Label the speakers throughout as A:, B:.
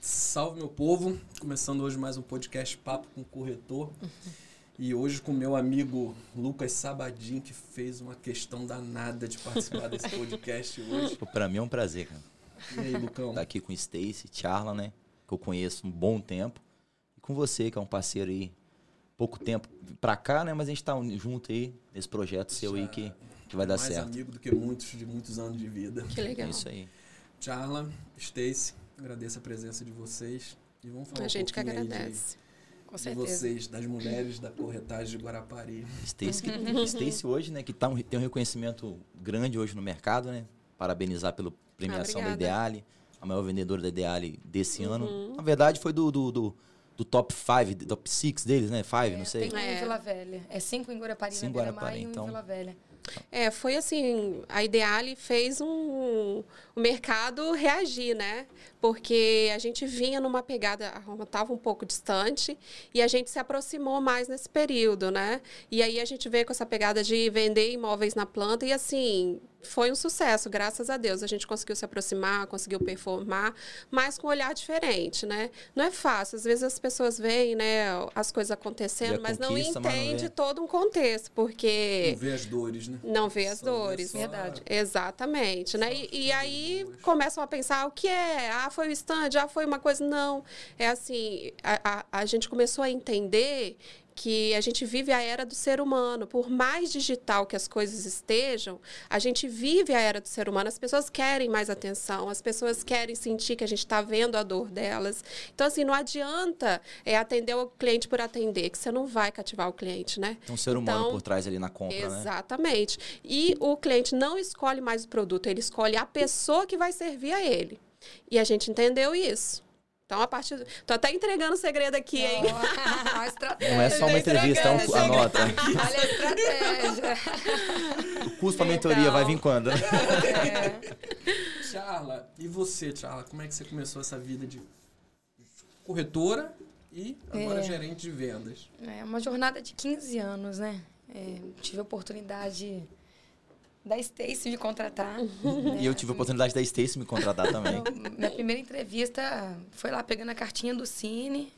A: Salve, meu povo. Começando hoje mais um podcast Papo com o Corretor. E hoje com meu amigo Lucas Sabadin, que fez uma questão danada de participar desse podcast hoje.
B: Para mim é um prazer, cara.
A: E aí, Lucão?
B: Tá aqui com o Stacy, Charla, né? Que eu conheço um bom tempo. E com você, que é um parceiro aí, pouco tempo pra cá, né? Mas a gente tá junto aí nesse projeto seu aí que, que vai dar
A: mais
B: certo.
A: amigo do que muitos de muitos anos de vida.
C: Que legal.
B: Isso aí.
A: Charla, Stacy, agradeço a presença de vocês. E vamos falar
C: A
A: um
C: gente que
A: aí de-
C: agradece. Com
A: de,
C: certeza.
A: vocês, das mulheres da corretagem de Guarapari.
B: Stacy, que- Stacy hoje, né? Que tá um- tem um reconhecimento grande hoje no mercado, né? Parabenizar pela premiação da
C: obrigada.
B: Ideale, a maior vendedora da Ideale desse
C: Uhum.
B: ano. Na verdade, foi do, do, do, do top 5, top 6 deles, né? 5, não sei.
D: Tem um
C: É.
D: em Vila Velha. É cinco em Guarapari,
B: Cinco em
D: na
B: Guarapari,
D: e um
B: então.
D: em Vila Velha.
C: É, foi assim, a Ideale fez um, o mercado reagir, né? Porque a gente vinha numa pegada, a Roma estava um pouco distante e a gente se aproximou mais nesse período, né? E aí a gente veio com essa pegada de vender imóveis na planta e assim, foi um sucesso, graças a Deus. A gente conseguiu se aproximar, conseguiu performar, mas com um olhar diferente, né? Não é fácil, às vezes as pessoas veem, né, as coisas acontecendo, mas não
B: conquista, mas não
C: entende todo um contexto, porque
A: Não vê as dores, né?
C: não vê as
A: Só vê
C: dores.
A: só-
D: Verdade.
C: Exatamente, né?
A: Só
C: E, e aí começam a pensar o que é? Ah, foi o stand, ah, foi uma coisa. Não. É assim, a, a, a gente começou a entender que a gente vive a era do ser humano. Por mais digital que as coisas estejam, a gente vive a era do ser humano. As pessoas querem mais atenção, as pessoas querem sentir que a gente está vendo a dor delas. Então, assim, não adianta é, atender o cliente por atender, que você não vai cativar o cliente, né?
B: Tem um ser humano
C: Então,
B: por trás ali na compra, né?
C: Exatamente. E o cliente não escolhe mais o produto, ele escolhe a pessoa que vai servir a ele. E a gente entendeu isso. Então, a partir. do- Tô até entregando o segredo aqui, hein?
D: A.
B: Não é só uma entrevista, é um, anota.
D: Olha a estratégia.
B: O custo pra mentoria
C: Legal.
B: vai vir quando?
D: É.
A: Charla, e você, Charla, como é que você começou essa vida de corretora e agora
D: É.
A: gerente de vendas?
D: É uma jornada de 15 anos, né? É, tive a oportunidade da Stacy me contratar. né?
B: E eu tive a oportunidade da Stacy me contratar também.
D: Então, minha primeira entrevista foi lá pegando a cartinha do Cine,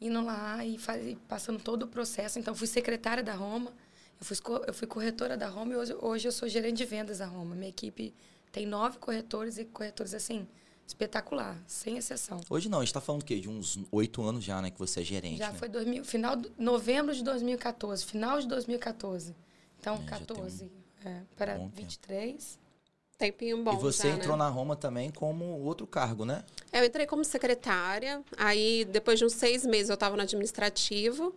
D: indo lá e faz, passando todo o processo. Então, fui secretária da Roma, eu fui, eu fui corretora da Roma e hoje, hoje eu sou gerente de vendas da Roma. Minha equipe tem nove corretores e corretores, assim, espetacular, sem exceção.
B: Hoje não, a gente tá falando o quê? De uns oito anos já, né? Que você é gerente,
D: Já
B: né?
D: foi 2000, final de novembro de 2014, final de 2014. Então,
B: É, já tem
D: 14 é, para
B: bom tempo.
D: 23.
C: Tempinho bom.
B: e você
C: já,
B: entrou
C: né?
B: na Roma também como outro cargo, né?
C: Eu entrei como secretária, aí depois de uns seis meses eu estava no administrativo.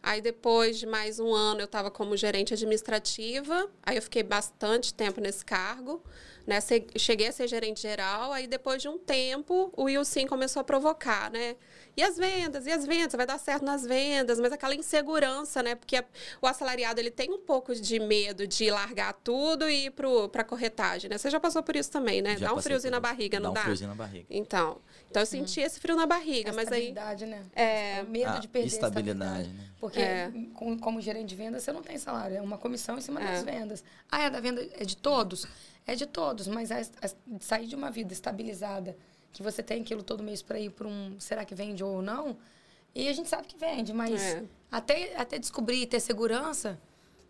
C: Aí depois de mais um ano eu estava como gerente administrativa. Aí eu fiquei bastante tempo nesse cargo. Né? Se- Cheguei a ser gerente geral. Aí depois de um tempo o Wilson começou a provocar, né? E as vendas, e as vendas, vai dar certo nas vendas, mas aquela insegurança, né? Porque o assalariado ele tem um pouco de medo de largar tudo e ir para a corretagem, né? Você já passou por isso também, né?
B: Já
C: dá um friozinho na barriga,
B: dá
C: não
B: um
C: dá?
B: friozinho na barriga.
C: Então, então eu senti esse frio na barriga,
D: A
C: mas aí
D: estabilidade, né?
C: É.
D: O medo
B: Ah,
D: de perder a
B: estabilidade, né?
D: Porque
C: É.
D: com- como gerente de vendas, você não tem salário, é uma comissão em cima
C: É.
D: das vendas. Ah, é da venda é de todos? É de todos, mas a- a- sair de uma vida estabilizada, que você tem aquilo todo mês para ir para um será que vende ou não? E a gente sabe que vende, mas
C: É.
D: até, até descobrir e ter segurança.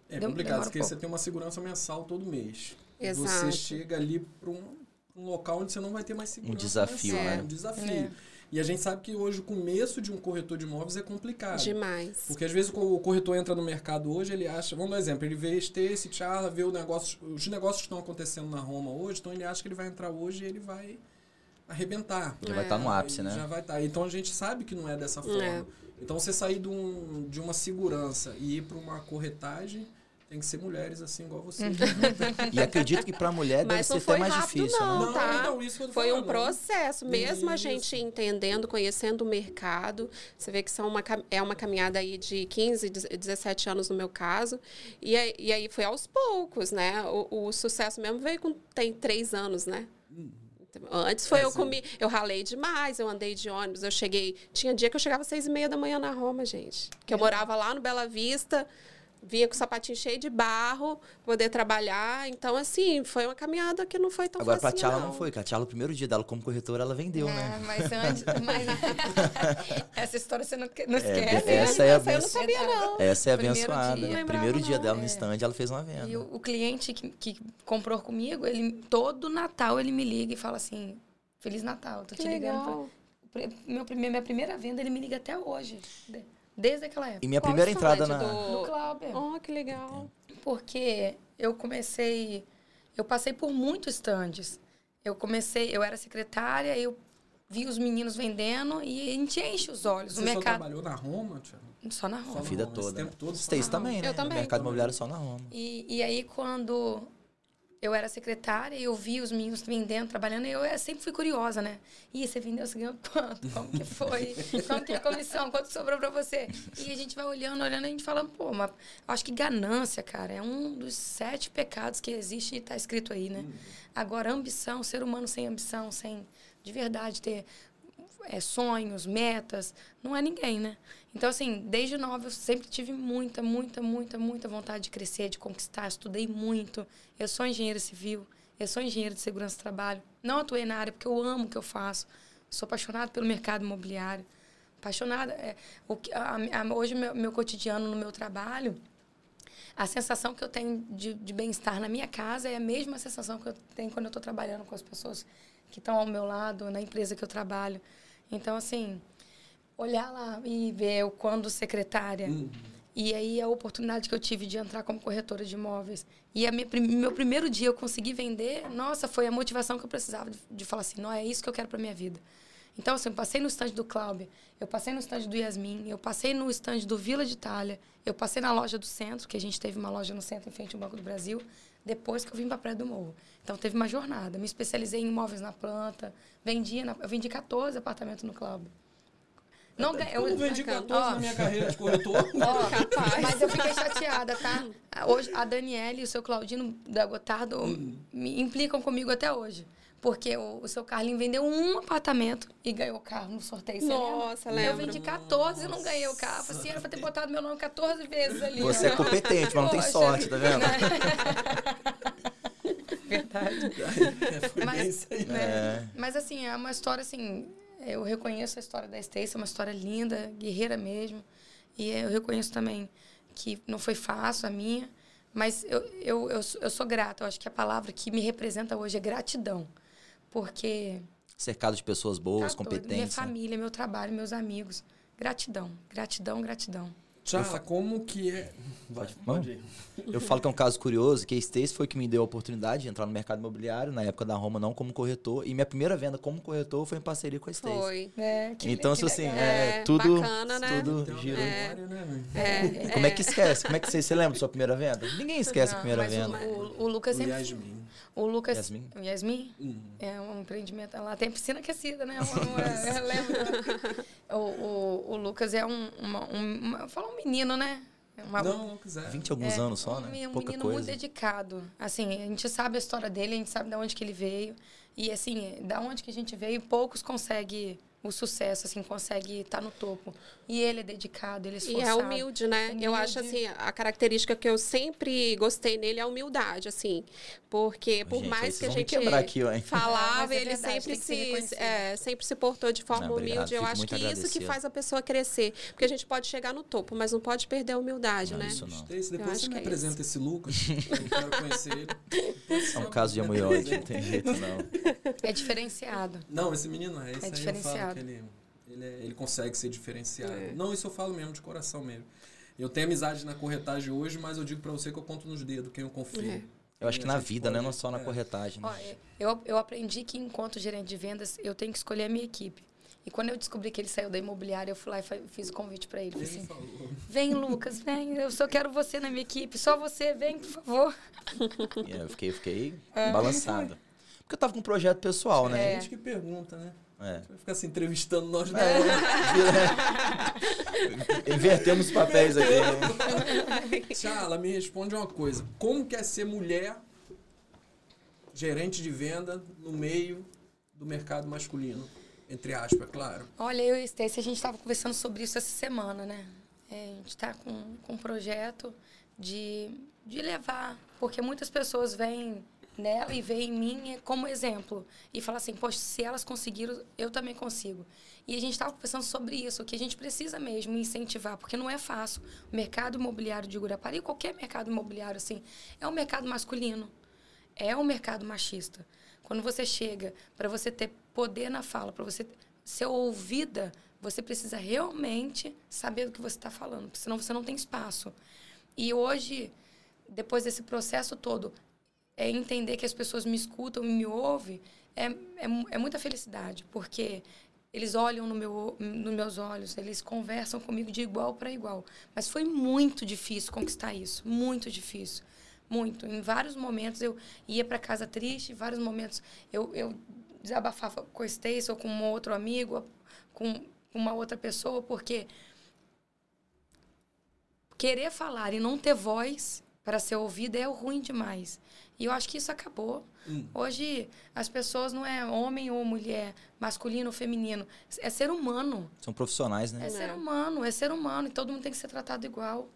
A: É complicado,
D: um
A: porque
D: pouco.
A: você tem uma segurança mensal todo mês. E
C: Exato.
A: Você chega ali para um, um local onde você não vai ter mais segurança.
B: desafio,
A: mensal,
C: né?
A: Um desafio.
D: É.
A: E a gente sabe que hoje o começo de um corretor de imóveis é complicado.
C: demais.
A: Porque às vezes o corretor entra no mercado hoje, ele acha, vamos dar um exemplo, ele vê esse Charla, vê o negócio, os negócios que estão acontecendo na Roma hoje, então ele acha que ele vai entrar hoje e ele vai arrebentar.
B: Já vai estar no ápice,
A: Aí
B: né?
A: Já vai estar. Então a gente sabe que não é dessa forma.
C: É.
A: Então você sair de, um, de uma segurança e ir para uma corretagem, tem que ser mulheres assim igual você.
B: E acredito que pra mulher deve
C: Mas
B: ser
C: não
B: até
C: foi
B: mais
C: rápido,
B: difícil,
C: não,
B: né?
C: tá?
A: não, isso
C: Foi um
A: falando.
C: processo, mesmo a
A: Isso.
C: gente entendendo, conhecendo o mercado. Você vê que são uma, é uma caminhada aí de 15, 17 anos no meu caso. E, aí- e aí foi aos poucos, né? O, o sucesso mesmo veio com tem três anos, né? Antes foi
A: É,
C: eu comi, eu ralei demais, eu andei de ônibus, eu cheguei. Tinha dia que eu chegava às seis e meia da manhã na Roma, gente. Que eu morava lá no Bela Vista, vinha com o sapatinho cheio de barro, poder trabalhar. Então, assim, foi uma caminhada que não foi tão
B: Agora, pra
C: facinha,
B: Tchala não foi, que a Tchala, o primeiro dia dela como corretora, ela vendeu,
D: É,
B: né?
D: mas antes. mas- essa história você não, não esquece.
B: essa
D: né?
B: é a
C: Essa eu não sabia, não.
B: Essa é a
D: Primeiro
B: abençoada.
D: dia.
B: Primeiro
C: Lembrava
B: dia
C: não,
B: dela no
D: é.
B: stand, ela fez uma venda.
D: E o, o cliente que, que comprou comigo, ele todo Natal ele me liga e fala assim: Feliz Natal, tô
C: Que
D: te ligando.
C: legal.
D: Pra... Meu, primeiro, minha primeira venda, ele me liga até hoje. De- Desde aquela época.
B: E minha
C: Qual
B: primeira entrada na.
C: do-
D: No Clauber.
C: Oh, que legal.
D: Porque eu comecei. Eu passei por muitos stands. Eu comecei, eu era secretária, eu vi os meninos vendendo e a gente enche os olhos.
A: Você
D: no
A: só
D: mercado.
A: trabalhou na Roma, Thiago?
D: Só na
A: Só
D: Roma.
B: A vida
A: Esse
B: toda.
A: tempo todo só
B: Stacy
A: na
B: também, né?
C: Eu também.
B: No mercado imobiliário só na Roma.
D: E, e aí, quando eu era secretária, eu vi os meninos vendendo, trabalhando, e eu eh, sempre fui curiosa, né? E você vendeu, você ganhou quanto? Como que foi? Como que é a comissão? Quanto sobrou pra você? E a gente vai olhando, olhando, e a gente fala, pô, mas acho que ganância, cara, é um dos sete pecados que existe e tá escrito aí, né? Agora, ambição, ser humano sem ambição, sem de verdade ter é, sonhos, metas, não é ninguém, né? Então, assim, desde nova eu sempre tive muita, muita, muita, muita vontade de crescer, de conquistar. Estudei muito. Eu sou engenheira civil, eu sou engenheira de segurança do trabalho. Não atuei na área porque eu amo o que eu faço. Sou apaixonada pelo mercado imobiliário. Apaixonada. É, o que, a, a, hoje, meu, meu cotidiano no meu trabalho, a sensação que eu tenho de, de bem-estar na minha casa é a mesma sensação que eu tenho quando eu estou trabalhando com as pessoas que estão ao meu lado, na empresa que eu trabalho. Então, assim, olhar lá e ver eu quando secretária.
A: Uhum.
D: E aí a oportunidade que eu tive de entrar como corretora de imóveis. E a minha, meu primeiro dia eu consegui vender, nossa, foi a motivação que eu precisava de, de falar assim, não, é isso que eu quero para minha vida. Então, assim, eu passei no stand do Cláudio, eu passei no stand do Yasmin, eu passei no stand do Vila de Itália, eu passei na loja do centro, que a gente teve uma loja no centro em frente ao Banco do Brasil, depois que eu vim para Praia do Morro. Então, teve uma jornada. Me especializei em imóveis na planta, vendia na- eu vendi 14 apartamentos no Cláudio. Não ganhei.
A: Eu vendi
C: bacana.
A: 14
D: Ó.
A: na minha carreira de corretor.
D: Ó,
C: Capaz.
D: mas eu fiquei chateada, tá? Hoje, a Daniela e o seu Claudino da Gotardo me implicam comigo até hoje. Porque o, o seu Carlinho vendeu um apartamento e ganhou o carro no sorteio. Você
C: Nossa,
D: lembra? Eu vendi 14 e não ganhei o carro. Falei assim, era pra ter botado meu nome 14 vezes ali.
B: Você é
D: ó.
B: competente, mas não tem
D: Poxa.
B: sorte, tá vendo?
D: Verdade.
A: É,
D: Mas,
A: isso aí.
D: né?
B: É.
D: Mas assim, é uma história assim. Eu reconheço a história da Stacy, é uma história linda, guerreira mesmo. E eu reconheço também que não foi fácil a minha, mas eu, eu, eu, sou- eu sou grata. Eu acho que a palavra que me representa hoje é gratidão. Porque
B: Cercado de pessoas boas,
D: tá minha
B: competentes. né?
D: família, meu trabalho, meus amigos. Gratidão, gratidão, gratidão.
A: Tchala, como que é... Vai, pode ir.
B: Eu falo que é um caso curioso, que a Stacy foi que me deu a oportunidade de entrar no mercado imobiliário, na época da Roma, não como corretor. E minha primeira venda como corretor foi em parceria com a Stacy.
C: Foi.
D: É, que-
B: Então,
D: que
B: assim,
D: legal.
B: é,
C: É,
B: tudo,
C: bacana, né?
B: tudo
A: memória, né, velho?
C: É,
B: Como é que esquece? Como é que você, você lembra da sua primeira venda? Ninguém esquece a
D: Não,
B: primeira
D: mas o-
B: venda.
D: O, o Lucas sempre. O Lucas.
B: Yasmin?
D: O Yasmin?
A: Uhum.
D: É um empreendimento lá. Tem piscina aquecida, né? Uma- uma- eu lembro. O, o, o Lucas é um. Uma, um fala um menino, né? Uma,
A: Não, não quiser.
B: 20 e alguns
D: é,
B: anos só,
D: um,
B: né?
D: Um
B: Pouca
D: menino muito
B: coisa.
D: dedicado. Assim, a gente sabe a história dele, a gente sabe de onde que ele veio. E, assim, da onde que a gente veio, poucos conseguem o sucesso, assim, consegue estar no topo. E ele é dedicado, ele é
C: E
D: esforçado.
C: é humilde, né? Eu acho
D: Humilde.
C: assim, a característica que eu sempre gostei nele é a humildade, assim. Porque por
B: Gente,
C: mais que a gente
B: aqui,
C: falava,
D: é
C: ele
D: verdade,
C: sempre se, é, sempre se portou de forma
B: Não, obrigado,
C: humilde. Eu
B: fico
C: acho que isso que
B: agradecido.
C: faz a pessoa crescer. Porque a gente pode chegar no topo, mas não pode perder a humildade,
B: Não,
C: né?
B: isso não.
C: Eu
A: depois
C: acho
A: você me
C: que é
A: apresenta esse Lucas. Eu quero conhecer ele.
B: É um caso de amor e não tem jeito não.
D: É diferenciado.
A: Não, esse menino é. Esse
D: É
A: aí eu falo
D: diferenciado.
A: ele, ele, é- ele consegue ser diferenciado.
C: É.
A: Não, isso eu falo mesmo, de coração mesmo. Eu tenho amizade na corretagem hoje, mas eu digo pra você que eu conto nos dedos quem eu confio.
C: É.
B: Eu acho que na vida, né? Não só na
A: é.
B: corretagem. né?
D: Ó, é, eu, eu aprendi que, enquanto gerente de vendas, eu tenho que escolher a minha equipe. E quando eu descobri que ele saiu da imobiliária, eu fui lá e fiz o convite para ele. Assim, vem, Lucas, vem, eu só quero você na minha equipe. Só você, vem, por favor.
B: E eu fiquei, fiquei balançado. Porque eu tava com um projeto pessoal,
A: A
B: né?
A: gente que pergunta, né?
B: É.
A: Vai ficar se entrevistando nós dois.
B: Invertemos os papéis aqui.
A: Tchala, me responde uma coisa. Como que é ser mulher gerente de venda no meio do mercado masculino? Entre aspas, claro.
D: Olha, eu e a Stacy, a gente estava conversando sobre isso essa semana, né? É, a gente está com, com um projeto de, de levar. Porque muitas pessoas vêm nela e veem em mim como exemplo. E falam assim, poxa, se elas conseguiram, eu também consigo. E a gente estava pensando sobre isso, que a gente precisa mesmo incentivar, porque não é fácil. O mercado imobiliário de Gurapari, qualquer mercado imobiliário, assim, é um mercado masculino. É um mercado machista. Quando você chega, para você ter poder na fala, para você ser ouvida, você precisa realmente saber do que você está falando, senão você não tem espaço. E hoje, depois desse processo todo, é entender que as pessoas me escutam e me ouvem é, é, é muita felicidade, porque eles olham no meu, nos meus olhos, eles conversam comigo de igual para igual. Mas foi muito difícil conquistar isso, muito difícil. Muito. Em vários momentos eu ia para casa triste, em vários momentos eu, eu desabafava com o ou com um outro amigo, com uma outra pessoa, porque querer falar e não ter voz para ser ouvida é ruim demais. E eu acho que isso acabou. Hum. Hoje, as pessoas não é homem ou mulher, masculino ou feminino. É ser humano.
B: São profissionais, né?
D: É ser humano, é ser humano. E todo mundo tem que ser tratado igual.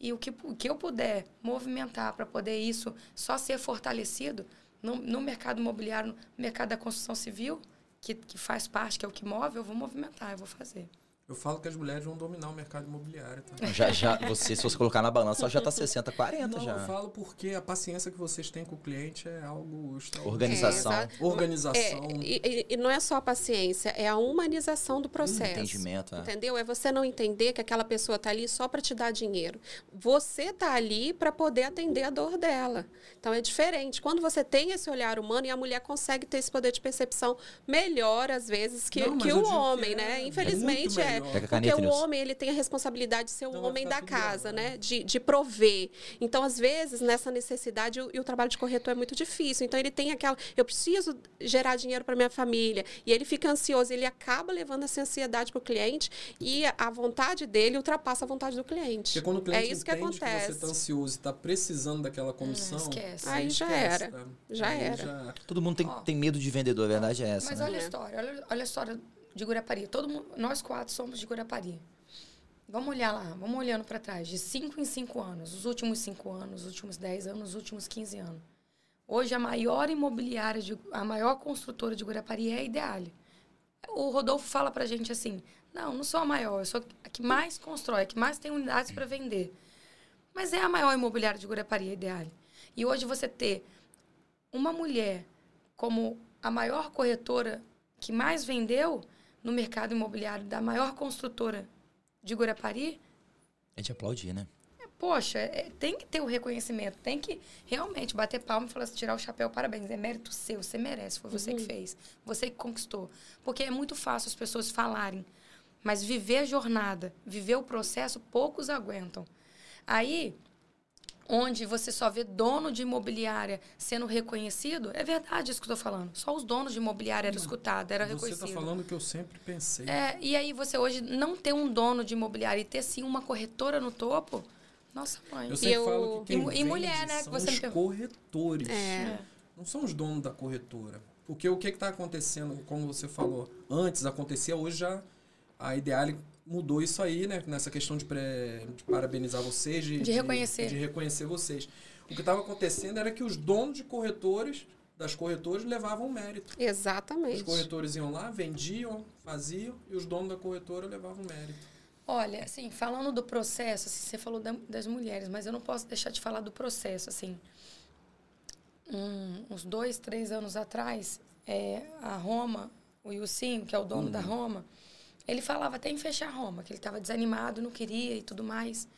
D: E o que, o que eu puder movimentar para poder isso só ser fortalecido no, no mercado imobiliário, no mercado da construção civil, que, que faz parte, que é o que move, eu vou movimentar, eu vou fazer.
A: Eu falo que as mulheres vão dominar o mercado imobiliário. Tá?
B: Já, já, você, se você colocar na balança, já está 60, 40
A: Não,
B: já.
A: eu falo porque a paciência que vocês têm com o cliente é algo
B: Organização. É,
A: Organização.
C: É, e, e, não é só a paciência, é a humanização do processo.
B: Entendimento. É.
C: Entendeu? É você não entender que aquela pessoa está ali só para te dar dinheiro. Você está ali para poder atender a dor dela. Então é diferente. Quando você tem esse olhar humano e a mulher consegue ter esse poder de percepção melhor, às vezes, que, não, que o homem, que né? Infelizmente é é, porque o homem ele tem a responsabilidade de ser o então homem da casa, bem, né? De, de prover. Então, às vezes, nessa necessidade, o, e o trabalho de corretor é muito difícil. Então, ele tem aquela. Eu preciso gerar dinheiro para minha família. E ele fica ansioso, ele acaba levando essa ansiedade para o cliente e a vontade dele ultrapassa a vontade do cliente.
A: Porque quando o cliente é isso que acontece. Que você está ansioso e está precisando daquela comissão. Hum,
C: esquece. Aí, já era. Tá? Já Aí era. Já...
B: Todo mundo tem, tem medo de vendedor, a verdade é essa.
D: Mas
B: né?
D: olha a história, olha, olha a história de Guarapari. Todo mundo, nós quatro somos de Guarapari. Vamos olhar lá, vamos olhando para trás, de cinco em cinco anos, os últimos cinco anos, os últimos dez anos, os últimos quinze anos. Hoje, a maior imobiliária, de, a maior construtora de Guarapari é a Ideale. O Rodolfo fala para a gente assim: não, não sou a maior, eu sou a que mais constrói, a que mais tem unidades para vender. Mas é a maior imobiliária de Guarapari, a Ideale. E hoje você ter uma mulher como a maior corretora que mais vendeu, no mercado imobiliário da maior construtora de Guarapari.
B: É de aplaudir, né?
D: É, poxa, é, tem que ter o reconhecimento, tem que realmente bater palma e falar assim, tirar o chapéu, parabéns, é mérito seu, você merece, foi você uhum. que fez, você que conquistou. Porque é muito fácil as pessoas falarem, mas viver a jornada, viver o processo, poucos aguentam. Aí, onde você só vê dono de imobiliária sendo reconhecido, é verdade isso que eu estou falando. Só os donos de imobiliária eram escutados, era reconhecido. Você
A: está falando o que eu sempre pensei.
D: É, e aí você hoje não ter um dono de imobiliária e ter sim uma corretora no topo, nossa mãe.
A: Eu sempre eu... falo que quem
D: e, e mulher, né,
A: são
D: que você
A: os corretores. É. Não são os donos da corretora. Porque o que está acontecendo, como você falou, antes acontecia, hoje já a Ideale mudou isso aí, né? Nessa questão de, pré, de parabenizar vocês, de,
D: de reconhecer.
A: De, de, reconhecer vocês. O que estava acontecendo era que os donos de corretores, das corretoras, levavam mérito.
C: Exatamente.
A: Os corretores iam lá, vendiam, faziam, e os donos da corretora levavam mérito.
D: Olha, assim, falando do processo, assim, você falou da, das mulheres, mas eu não posso deixar de falar do processo, assim. Um, uns dois, três anos atrás, é, a Roma, o Yusin, que é o dono uhum. da Roma, ele falava até em fechar Roma, que ele estava desanimado, não queria e tudo mais.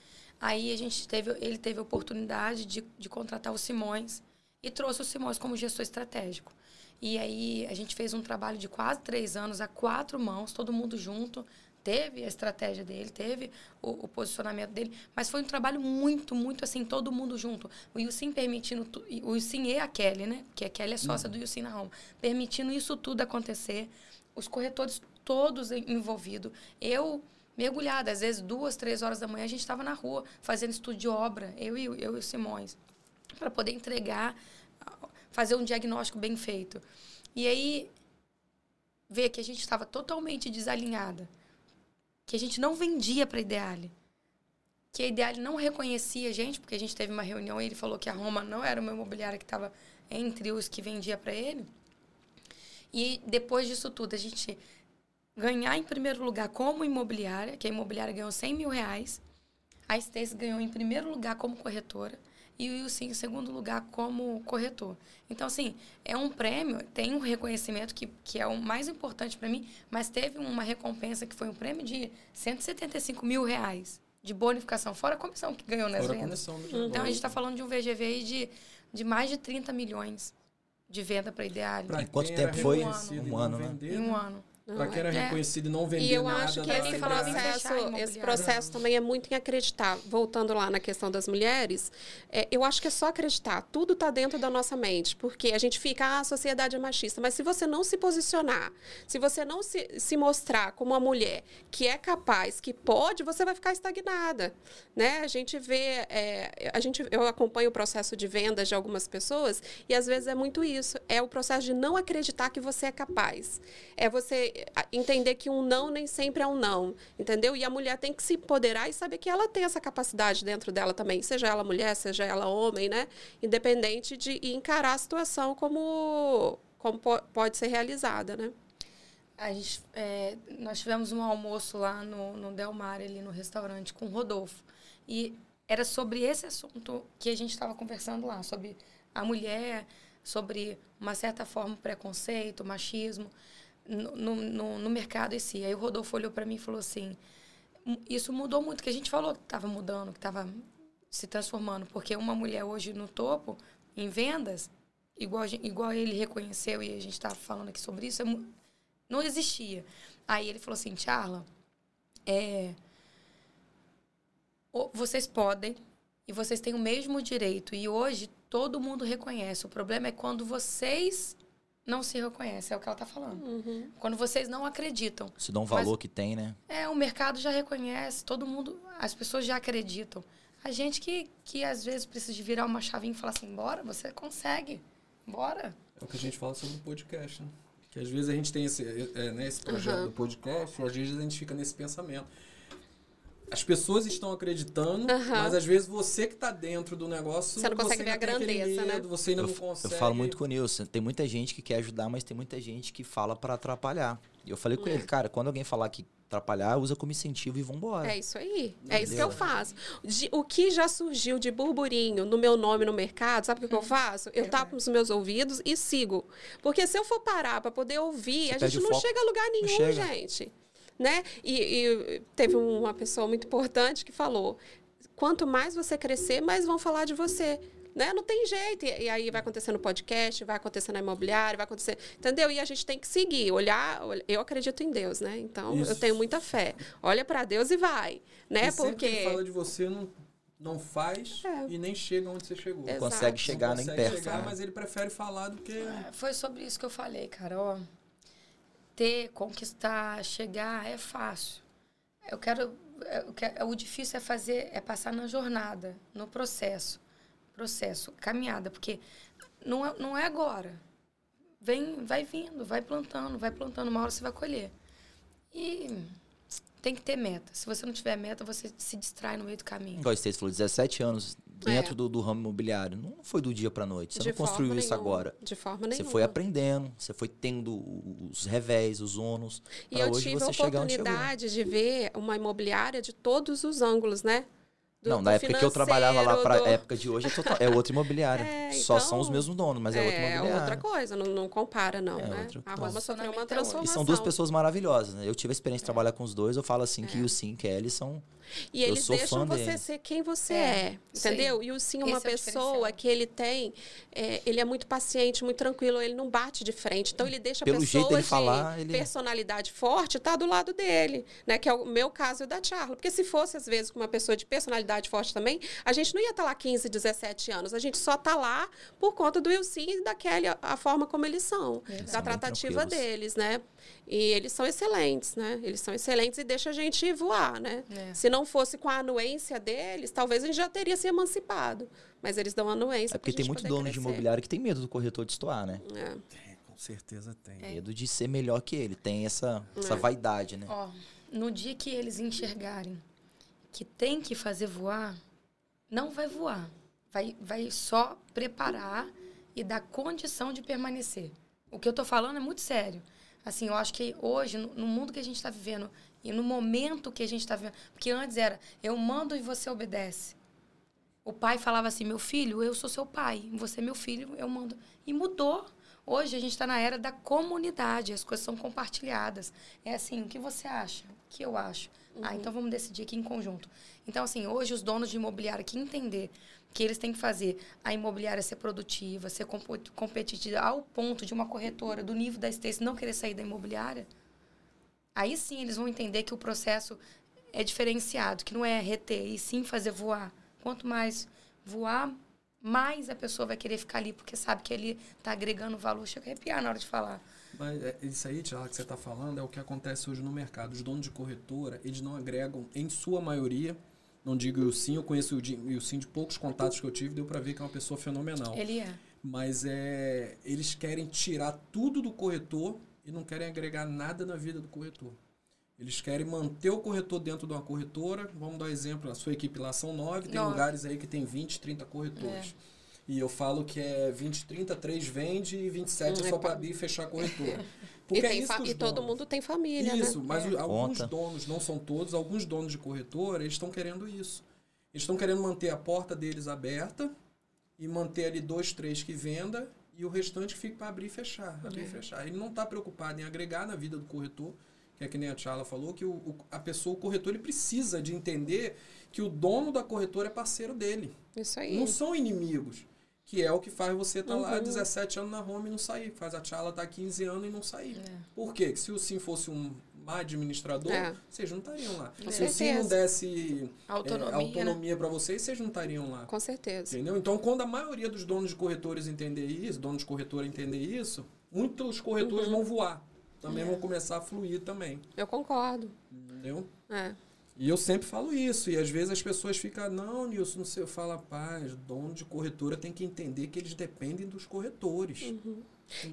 D: Aí a gente teve, ele teve a oportunidade de, de contratar o Simões e trouxe o Simões como gestor estratégico. E aí a gente fez um trabalho de quase três anos, a quatro mãos, todo mundo junto. Teve a estratégia dele, teve o, o posicionamento dele, mas foi um trabalho muito, muito assim, todo mundo junto. O Yusin permitindo, o Yusin e a Kelly, né? Que a Kelly é sócia uhum. do Yusin na Roma, permitindo isso tudo acontecer. Os corretores todos envolvidos. Eu mergulhada, às vezes duas, três horas da manhã, a gente estava na rua fazendo estudo de obra, eu e, eu e o Simões, para poder entregar, fazer um diagnóstico bem feito. E aí, ver que a gente estava totalmente desalinhada, que a gente não vendia para a Ideale, que a Ideale não reconhecia a gente, porque a gente teve uma reunião e ele falou que a Roma não era uma imobiliária que estava entre os que vendia para ele. E depois disso tudo, a gente ganhar em primeiro lugar como imobiliária, que a imobiliária ganhou 100 mil reais, a Stacy ganhou em primeiro lugar como corretora e o Wilson em segundo lugar como corretor. Então, assim, é um prêmio, tem um reconhecimento que, que é o mais importante para mim, mas teve uma recompensa que foi um prêmio de 175 mil reais de bonificação, fora a comissão que ganhou nas
A: Fora a
D: vendas.
A: comissão do
D: Então, a gente está falando de um VGV aí de, de mais de 30 milhões de venda para Ideale
A: Pra
B: E quanto tempo foi? Um
A: e não
B: ano, né?
A: vender,
D: em um ano.
A: Pra quem era
D: É.
A: reconhecido e não vender
C: E eu
A: nada
C: acho que esse processo,
D: Fechar a
C: esse processo também é muito em acreditar. Voltando lá na questão das mulheres, é, eu acho que é só acreditar. Tudo está dentro da nossa mente, porque a gente fica, ah, a sociedade é machista. Mas se você não se posicionar, se você não se, se mostrar como uma mulher que é capaz, que pode, você vai ficar estagnada, né? A gente vê, é, a gente, eu acompanho o processo de vendas de algumas pessoas e às vezes é muito isso. É o processo de não acreditar que você é capaz. É você entender que um não nem sempre é um não, entendeu? E a mulher tem que se empoderar e saber que ela tem essa capacidade dentro dela também, seja ela mulher, seja ela homem, né? Independente de encarar a situação como, como po- pode ser realizada, né?
D: A gente, é, nós tivemos um almoço lá no, no Del Mar, ali no restaurante, com o Rodolfo. E era sobre esse assunto que a gente estava conversando lá, sobre a mulher, sobre uma certa forma preconceito, machismo no, no, no, mercado em si. Aí o Rodolfo olhou para mim e falou assim: "Mu- Isso mudou muito, que a gente falou que estava mudando, que estava se transformando, porque uma mulher hoje no topo, em vendas, igual, igual ele reconheceu e a gente estava falando aqui sobre isso, é não existia. Aí ele falou assim, Charla, é, vocês podem e vocês têm o mesmo direito. E hoje todo mundo reconhece. O problema é quando vocês não se reconhecem, é o que ela está falando.
C: Uhum.
D: Quando vocês não acreditam.
B: Se dá um
D: Mas-
B: valor que tem, né?
D: É, o mercado já reconhece, todo mundo, as pessoas já acreditam. A gente que, que às vezes precisa de virar uma chavinha e falar assim, bora, você consegue, bora.
A: É o que a gente fala sobre o podcast, né? Que às vezes a gente tem esse, é, né, esse projeto do podcast, e às vezes a gente fica nesse pensamento. As pessoas estão acreditando,
C: Aham.
A: mas às vezes você que está dentro do negócio.
C: Você não consegue ver
A: ainda
C: a grandeza, né?
A: medo, Você ainda
B: Eu,
A: não
B: eu
A: consegue.
B: falo muito com o Nilson. Tem muita gente que quer ajudar, mas tem muita gente que fala pra atrapalhar. E eu falei com ele, cara, quando alguém falar que atrapalhar, usa como incentivo e vambora.
C: É isso aí. É isso que eu
B: Entendeu?
C: faço. De- o que já surgiu de burburinho no meu nome no mercado, sabe o que, que eu faço? Eu tapo os meus ouvidos e sigo. Porque se eu for parar para poder ouvir,
B: Você
C: a gente não
B: foco.
C: chega a lugar nenhum, gente. Né? E, e teve uma pessoa muito importante que falou: quanto mais você crescer, mais vão falar de você. Né? Não tem jeito. E, e aí vai acontecer no podcast, vai acontecer na imobiliária, vai acontecer. Entendeu? E a gente tem que seguir, olhar. olh- Eu acredito em Deus, né? Então
A: Isso.
C: eu tenho muita fé. Olha para Deus e vai. Né?
A: E
C: Porque.
A: fala de você, não, não faz
C: É.
A: e nem chega onde você chegou.
C: Exato.
B: Consegue chegar
A: não
B: nem
A: consegue
B: perto.
A: chegar,
B: né?
A: mas ele prefere falar do que.
D: É, Foi sobre isso que eu falei, cara. Ó, ter, conquistar, chegar é fácil. Eu quero, eu quero. O difícil é fazer, é passar na jornada, no processo. Processo, caminhada, porque não é, não é agora. Vem, vai vindo, vai plantando, vai plantando, uma hora você vai colher. E tem que ter meta. Se você não tiver meta, você se distrai no meio do caminho.
B: O Stacy falou, 17 anos dentro
C: É.
B: do, do ramo imobiliário. Não foi do dia pra noite. Você
C: de
B: não construiu isso
C: nenhuma.
B: agora.
C: De forma
B: Você
C: nenhuma.
B: foi aprendendo, você foi tendo os revés, os ônus.
C: E eu
B: hoje
C: tive a
B: você
C: oportunidade de ver uma imobiliária de todos os ângulos, né? Do-
B: não,
C: do
B: na época que eu trabalhava lá, pra
C: financeiro, do-
B: época de hoje, é, total, é outra imobiliária.
C: É,
B: Só
C: então,
B: são os mesmos donos, mas é, outra
C: É
B: imobiliária.
C: outra coisa, não, não compara, não,
B: É
C: né?
B: outra
C: A. Roma sofreu uma
D: é
C: transformação.
B: E são duas pessoas maravilhosas, né? Eu tive a experiência de trabalhar com os dois, eu falo assim
C: É.
B: que o Sim e Kelly são.
C: E
B: Eu
C: eles
B: sou
C: deixam
B: fã
C: você
B: deles.
C: ser quem você
D: É,
C: é, entendeu? E o Sim é uma
D: Esse é
C: pessoa que ele tem, é, ele é muito paciente, muito tranquilo, ele não bate de frente. Então ele deixa
B: Pelo
C: pessoas
B: jeito dele
C: de
B: falar, ele-
C: personalidade forte tá do lado dele, né? Que é o meu caso e o da Charla. Porque se fosse, às vezes, com uma pessoa de personalidade forte também, a gente não ia estar lá 15, 17 anos. A gente só tá lá por conta do Wilson e da Kelly, a, a forma como eles são,
B: Eles
C: da
B: são
C: tratativa deles, né? E eles são excelentes, né? Eles são excelentes e deixam a gente voar, né?
D: É.
C: Se não fosse com a anuência deles, talvez a gente já teria se emancipado. Mas eles dão anuência.
B: É porque
C: pra
B: tem
C: gente
B: muito dono de imobiliário que tem medo do corretor destoar, né?
C: É.
A: Tem, com certeza tem.
B: Medo de ser melhor que ele. Tem essa, essa
C: É.
B: vaidade, né?
D: Ó, no dia que eles enxergarem que tem que fazer voar, não vai voar. Vai, vai só preparar e dar condição de permanecer. O que eu estou falando é muito sério. Assim, eu acho que hoje, no, mundo que a gente está vivendo e no momento que a gente está vivendo, porque antes era eu mando e você obedece. O pai falava assim: meu filho, eu sou seu pai, você é meu filho, eu mando. E mudou. Hoje a gente está na era da comunidade, as coisas são compartilhadas. É assim, o que você acha? O que eu acho? Ah, uhum. Ah, então vamos decidir aqui em conjunto. Então, assim, hoje os donos de imobiliário que entender que eles têm que fazer a imobiliária ser produtiva, ser competitiva ao ponto de uma corretora do nível da Stacy não querer sair da imobiliária, aí sim eles vão entender que o processo é diferenciado, que não é reter, e sim fazer voar. Quanto mais voar, mais a pessoa vai querer ficar ali, porque sabe que ele está agregando valor. Chega a arrepiar na hora de falar.
A: Mas é, isso aí, Tiago, que você está falando, é o que acontece hoje no mercado. Os donos de corretora, eles não agregam, em sua maioria, não digo o sim, eu conheço o sim de poucos contatos que eu tive, deu para ver que é uma pessoa fenomenal.
D: Ele é.
A: Mas é, eles querem tirar tudo do corretor e não querem agregar nada na vida do corretor. Eles querem manter o corretor dentro de uma corretora. Vamos dar um exemplo, a sua equipe lá são nove, tem lugares aí que tem 20, 30 corretores. É. E eu falo que é 20, 30, 3 vende e 27 hum, é só para abrir e fechar a corretora.
C: Porque e, é isso e todo mundo tem família?
A: Isso,
C: né?
A: mas é. alguns Conta. donos, não são todos, alguns donos de corretora, eles estão querendo isso. Eles estão querendo manter a porta deles aberta e manter ali dois, três que venda e o restante fica para abrir e fechar, abrir é. e fechar. Ele não está preocupado em agregar na vida do corretor, que é que nem a Tchala falou, que o, o, a pessoa, o corretor, ele precisa de entender que o dono da corretora é parceiro dele.
C: Isso aí.
A: Não são inimigos que é o que faz você estar tá uhum. lá 17 anos na Roma e não sair. Faz a Tchala estar tá 15 anos e não sair. É. Por quê? Porque se o Sim fosse um má administrador, é. vocês não estariam lá. Com se certeza. o Sim não desse autonomia, é, autonomia né? para vocês, vocês não estariam lá.
C: Com certeza.
A: Entendeu? Então, quando a maioria dos donos de corretores entender isso, donos de corretora entender isso, muitos corretores uhum. vão voar. Também é. vão começar a fluir também.
C: Eu concordo.
A: Entendeu?
C: É.
A: E eu sempre falo isso, e às vezes as pessoas ficam, não, Nilson, não sei, eu falo, paz, dono de corretora tem que entender que eles dependem dos corretores.
C: Uhum.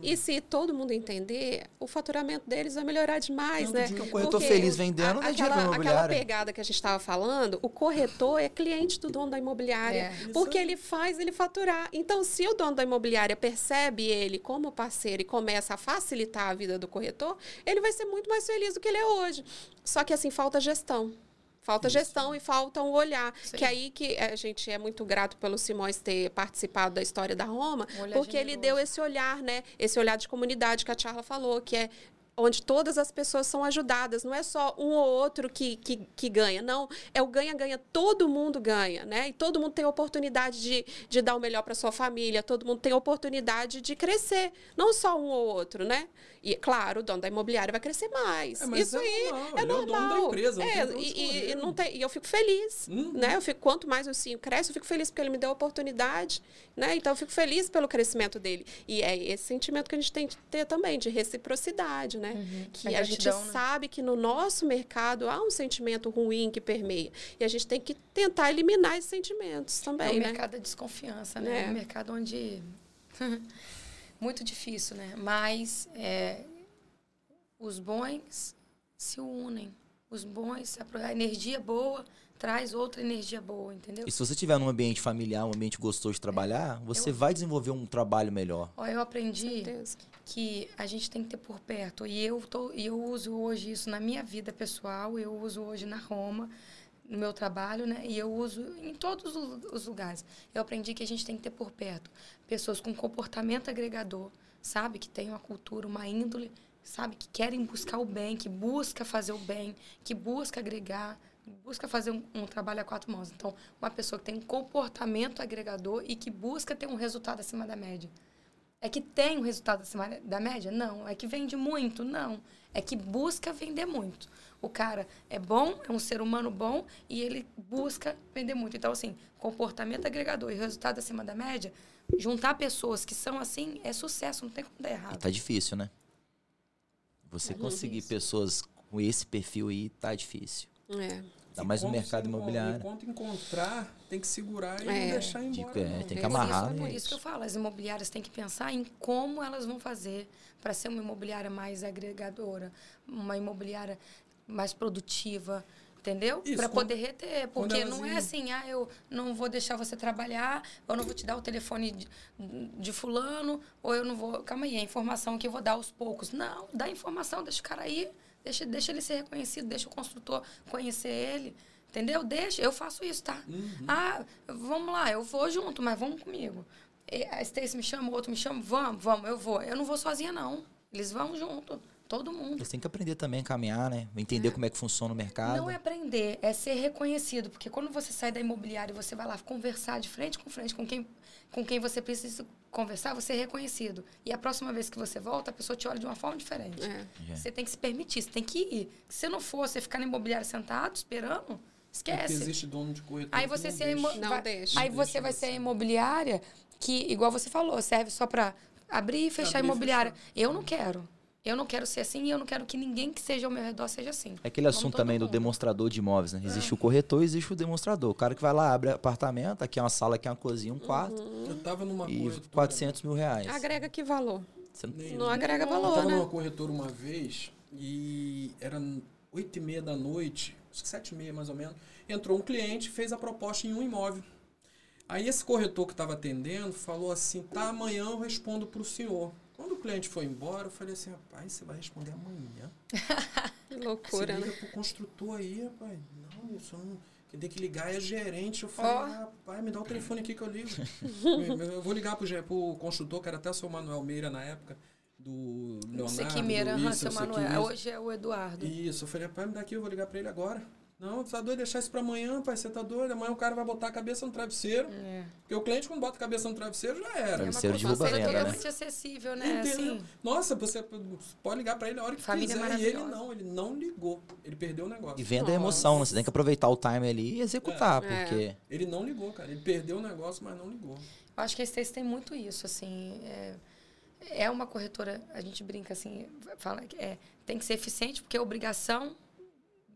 C: E se todo mundo entender, o faturamento deles vai melhorar demais,
B: Tanto
C: né?
B: De o corretor Porque feliz vendendo, a, aquela,
C: aquela pegada que a gente estava falando, o corretor é cliente do dono da imobiliária. É. Porque ele faz ele faturar. Então, se o dono da imobiliária percebe ele como parceiro e começa a facilitar a vida do corretor, ele vai ser muito mais feliz do que ele é hoje. Só que assim, falta gestão. Falta Isso. gestão e falta um olhar. Sim. Que é aí que a gente é muito grato pelo Simões ter participado da história da Roma, um porque generoso. ele deu esse olhar, né? Esse olhar de comunidade que a Charla falou, que é onde todas as pessoas são ajudadas. Não é só um ou outro que, que, que ganha, não. É o ganha-ganha, todo mundo ganha, né? E todo mundo tem oportunidade de, de dar o melhor para sua família, todo mundo tem oportunidade de crescer, não só um ou outro, né? E, claro, o dono da imobiliária vai crescer mais. É, Isso é aí normal. é normal. É o dono da empresa. Não é, e, e, não tem, e eu fico feliz, uhum. né? Eu fico, quanto mais o Sim cresce, eu fico feliz porque ele me deu a oportunidade, né? Então, eu fico feliz pelo crescimento dele. E é esse sentimento que a gente tem que ter também, de reciprocidade, né? Uhum. Que a, a gente né? sabe que no nosso mercado há um sentimento ruim que permeia. E a gente tem que tentar eliminar esses sentimentos também, é
D: o
C: né?
D: mercado da desconfiança, né? É um mercado onde... muito difícil, né? Mas é, os bons se unem. Os bons, a energia boa traz outra energia boa, entendeu?
B: E se você tiver num ambiente familiar, um ambiente gostoso de trabalhar, é. você eu, vai desenvolver um trabalho melhor.
D: Ó, eu aprendi que a gente tem que ter por perto. E eu, tô, eu uso hoje isso na minha vida pessoal, eu uso hoje na Roma no meu trabalho, né? E eu uso em todos os lugares. Eu aprendi que a gente tem que ter por perto pessoas com comportamento agregador, sabe? Que tem uma cultura, uma índole, sabe? Que querem buscar o bem, que busca fazer o bem, que busca agregar, busca fazer um, um trabalho a quatro mãos. Então, uma pessoa que tem um comportamento agregador e que busca ter um resultado acima da média. É que tem um resultado acima da média? Não. É que vende muito? Não. É que busca vender muito. O cara é bom, é um ser humano bom e ele busca vender muito. Então, assim, comportamento agregador e resultado acima da média, juntar pessoas que são assim é sucesso, não tem como dar errado. E
B: tá difícil, né? Você é conseguir difícil. pessoas com esse perfil aí tá difícil.
C: É.
B: Ainda mais no mercado imobiliário.
A: Enquanto encontrar, tem que segurar e é. não deixar embora.
B: É, tem que amarrar.
D: Por isso, por isso que eu falo, as imobiliárias têm que pensar em como elas vão fazer para ser uma imobiliária mais agregadora, uma imobiliária mais produtiva, Entendeu? Para poder reter. Porque não é assim, ah, eu não vou deixar você trabalhar, eu não vou te dar o telefone de, de fulano, ou eu não vou. Calma aí, é informação que eu vou dar aos poucos. Não, dá informação, deixa o cara aí, deixa, deixa ele ser reconhecido, deixa o construtor conhecer ele. Entendeu? Deixa, eu faço isso, tá?
A: Uhum.
D: Ah, vamos lá, eu vou junto, mas vamos comigo. A Stacy me chama, o outro me chama, vamos, vamos, eu vou. Eu não vou sozinha, não. Eles vão junto, todo mundo.
B: Você tem que aprender também a caminhar, né? Entender como é que funciona o mercado.
D: Não é aprender, é ser reconhecido. Porque quando você sai da imobiliária e você vai lá conversar de frente com frente com quem, com quem você precisa conversar, você é reconhecido. E a próxima vez que você volta, a pessoa te olha de uma forma diferente.
C: É.
B: É.
D: Você tem que se permitir, você tem que ir. Se não for, você ficar na imobiliária sentado, esperando,
A: É Porque
D: esquece.
A: existe dono de corretor.
D: Aí você
A: não
D: ser
A: deixa.
D: imo-
C: Não
D: vai-
C: deixa.
D: Aí você
A: deixa
D: vai ser a imobiliária que, igual você falou, serve só para abrir e fechar a
A: Abrir e
D: imobiliária.
A: fechar.
D: Eu não quero. Eu não quero ser assim e eu não quero que ninguém que seja ao meu redor seja assim.
B: É aquele assunto também do
D: mundo.
B: demonstrador de imóveis, né? Existe o corretor e existe o demonstrador. O cara que vai lá, abre apartamento, aqui é uma sala, aqui é uma cozinha, um quarto,
A: Eu tava numa
B: e
A: corretora.
B: 400 mil reais.
C: Agrega que valor?
B: Você não-
A: Nem-
C: Não agrega
A: Eu
C: valor,
A: tava
C: né?
A: numa corretora uma vez e era oito e meia da noite, acho que sete e meia mais ou menos. Entrou um cliente e fez a proposta em um imóvel. Aí esse corretor que estava atendendo falou assim, tá, amanhã eu respondo para o senhor. Quando o cliente foi embora, eu falei assim, rapaz, você vai responder amanhã?
C: Que
A: Você
C: loucura,
A: liga
C: né?
A: pro construtor aí, rapaz. Não, isso não... Quem tem que ligar é gerente. Eu falei,
D: Ó.
A: rapaz, me dá o telefone aqui que eu ligo. eu vou ligar pro, pro construtor, que era até o seu Manuel Meira na época, do Leonardo.
D: Sequimeira,
A: do
D: aham,
A: isso,
D: seu
A: Sequimeira.
D: Manuel. Hoje é o Eduardo.
A: Isso, eu falei, rapaz, me dá aqui, eu vou ligar pra ele agora. Não, você tá doido deixar isso pra amanhã, pai, você tá doido. Amanhã o cara vai botar a cabeça no travesseiro.
D: É.
A: Porque o cliente, quando bota a cabeça no travesseiro, já era.
D: É
B: Travesseiro de
D: consulta
B: roupa-venda, né?
D: totalmente acessível, né? Assim,
A: Nossa, você pode ligar pra ele a hora que
D: Família
A: quiser. E ele não, ele não ligou. Ele perdeu o negócio.
B: E venda é emoção, né? Você tem que aproveitar o time ali e executar,
C: É.
B: porque...
A: Ele não ligou, cara. Ele perdeu o negócio, mas não ligou.
D: eu acho que a Stacy tem muito isso, assim. É, é uma corretora, a gente brinca assim, fala que é, tem que ser eficiente, porque é obrigação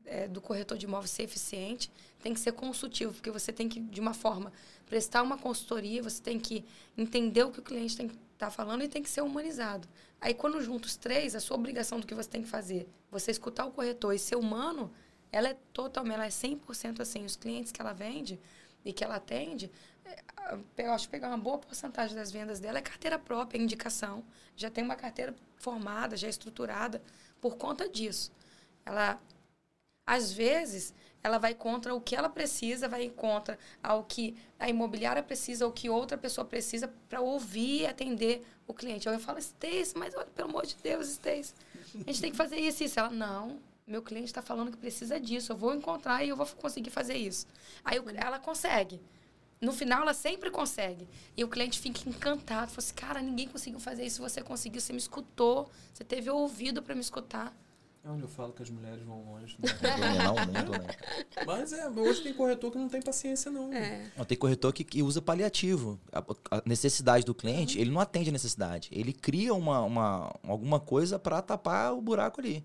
D: é, do corretor de imóveis ser eficiente, tem que ser consultivo, porque você tem que, de uma forma, prestar uma consultoria, você tem que entender o que o cliente tem que estar falando e tem que ser humanizado. Aí, quando junta os três, a sua obrigação do que você tem que fazer, você escutar o corretor e ser humano, ela é totalmente, ela é 100% assim. Os clientes que ela vende e que ela atende, é, eu acho que pegar uma boa porcentagem das vendas dela é carteira própria, é indicação. Já tem uma carteira formada, já estruturada por conta disso. Ela às vezes, ela vai contra o que ela precisa, vai contra ao que a imobiliária precisa, ou que outra pessoa precisa para ouvir e atender o cliente. Eu falo, Stacy, mas olha, pelo amor de Deus, Stacy, a gente tem que fazer isso e isso. Ela, não, meu cliente está falando que precisa disso, eu vou encontrar e eu vou conseguir fazer isso. Aí ela consegue. No final, ela sempre consegue. E o cliente fica encantado. Fala assim, cara, ninguém conseguiu fazer isso, você conseguiu, você me escutou, você teve ouvido para me escutar.
A: É onde eu falo que as mulheres vão longe. né?
B: Dominar o mundo, né?
A: Mas é, hoje tem corretor que não tem paciência, não.
C: É.
B: Não, tem corretor que, que usa paliativo. A, a necessidade do cliente, ele não atende a necessidade. Ele cria uma, uma, alguma coisa para tapar o buraco ali.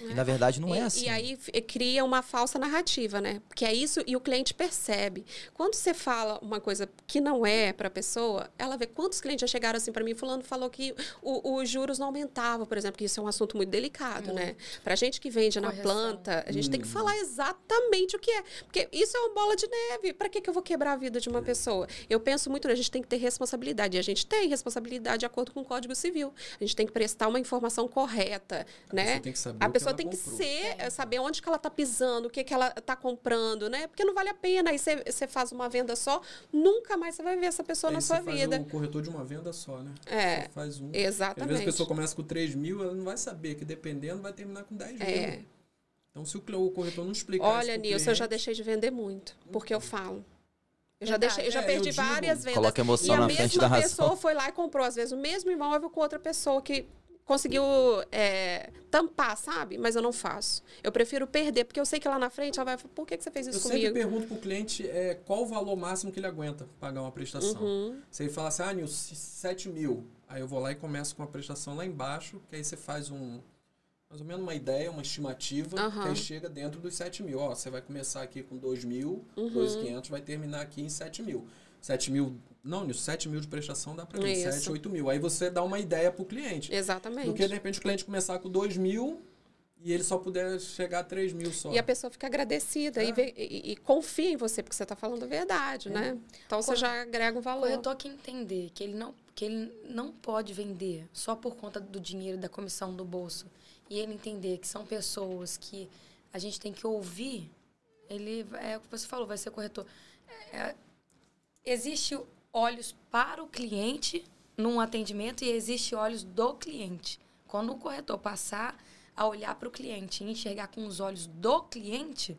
B: E na verdade não
C: e,
B: é assim.
C: E aí cria uma falsa narrativa, né? Porque é isso e o cliente percebe. Quando você fala uma coisa que não é para a pessoa, ela vê quantos clientes já chegaram assim para mim, fulano falou que o- os juros não aumentavam, por exemplo, que isso é um assunto muito delicado, né? Pra gente que vende na
D: Correção.
C: planta, a gente tem que falar exatamente o que é. Porque isso é uma bola de neve. Para que, que eu vou quebrar a vida de uma pessoa? Eu penso muito, né? a gente tem que ter responsabilidade. E a gente tem responsabilidade de acordo com o Código Civil. A gente tem que prestar uma informação correta, né?
A: pessoa tem que saber
C: a pessoa tem que
A: comprou.
C: ser, eh, saber onde que ela está pisando, o que, que ela está comprando, né? Porque não vale a pena. Aí você- você faz uma venda só, nunca mais você vai ver essa pessoa
A: Aí
C: na
A: você
C: sua
A: faz
C: vida.
A: o corretor de uma venda só, né?
C: É,
A: Só faz um. Às
C: Exatamente.
A: vezes a pessoa começa com 3 mil, ela não vai saber que dependendo vai terminar com 10 mil.
C: É.
A: Então se o, corretor não explicar
C: Olha, Nilson, eu já
A: cliente-
C: deixei de vender muito, porque eu falo. Eu já, deixei, eu já
A: É, eu
C: perdi
A: digo,
C: várias vendas.
B: coloca emoção
C: e a
B: na
C: mesma
B: frente da razão.
C: pessoa foi lá e comprou, às vezes, o mesmo imóvel com outra pessoa que conseguiu é, tampar, sabe? Mas eu não faço. Eu prefiro perder, porque eu sei que lá na frente ela vai falar, por que, que você fez
A: Eu
C: isso
A: sempre
C: comigo?
A: pergunto pro cliente é, qual o valor máximo que ele aguenta pagar uma prestação.
C: Uhum.
A: Se ele fala assim, ah, Nilson, 7 mil. Aí eu vou lá e começo com uma prestação lá embaixo, que aí você faz um. Mais ou menos uma ideia, uma estimativa,
C: Aham.
A: que aí chega dentro dos 7 mil. Ó, você vai começar aqui com 2 mil,
C: Uhum.
A: 2,500, vai terminar aqui em 7 mil. 7 mil. Não, Nilson, 7 mil de prestação dá pra mim.
C: Isso.
A: 7, 8 mil. Aí você dá uma ideia pro cliente.
C: Exatamente.
A: Do que de repente o cliente começar com 2 mil E ele só puder chegar a 3 mil só.
C: E a pessoa fica agradecida
A: É.
C: e, vê- e- e confia em você, porque você está falando a verdade, né? Então você já agrega um
D: O
C: valor.
D: corretor que entender que ele não que ele não pode vender só por conta do dinheiro da comissão do bolso e ele entender que são pessoas que a gente tem que ouvir, ele é o que você falou, vai ser corretor. É, existe olhos para o cliente num atendimento e existe olhos do cliente. Quando o corretor passar a olhar para o cliente e enxergar com os olhos do cliente,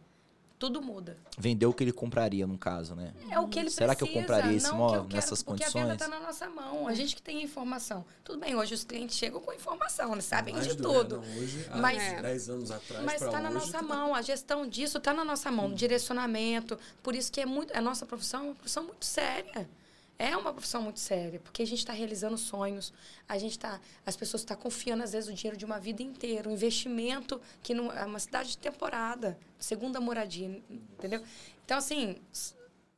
D: tudo muda.
B: Vendeu o que ele compraria, no caso, né?
D: É o que ele
B: Será que eu
D: precisa,
B: compraria esse
D: não o que
B: imóvel
D: eu quero,
B: nessas
D: porque a
B: condições?
D: venda está na nossa mão. A gente que tem informação. Tudo bem, hoje os clientes chegam com informação, eles sabem
A: Mais
D: de
A: do-
D: tudo.
A: é, hoje, há
D: Mas-
A: 10 anos atrás
D: Mas está na nossa
A: tá-
D: mão, a gestão disso está na nossa mão, direcionamento. Por isso que é muito, a nossa profissão é uma profissão muito séria. É uma profissão muito séria, porque a gente está realizando sonhos, a gente tá, as pessoas estão confiando às vezes o dinheiro de uma vida inteira, um investimento que não, é uma cidade de temporada, segunda moradia, entendeu? Então assim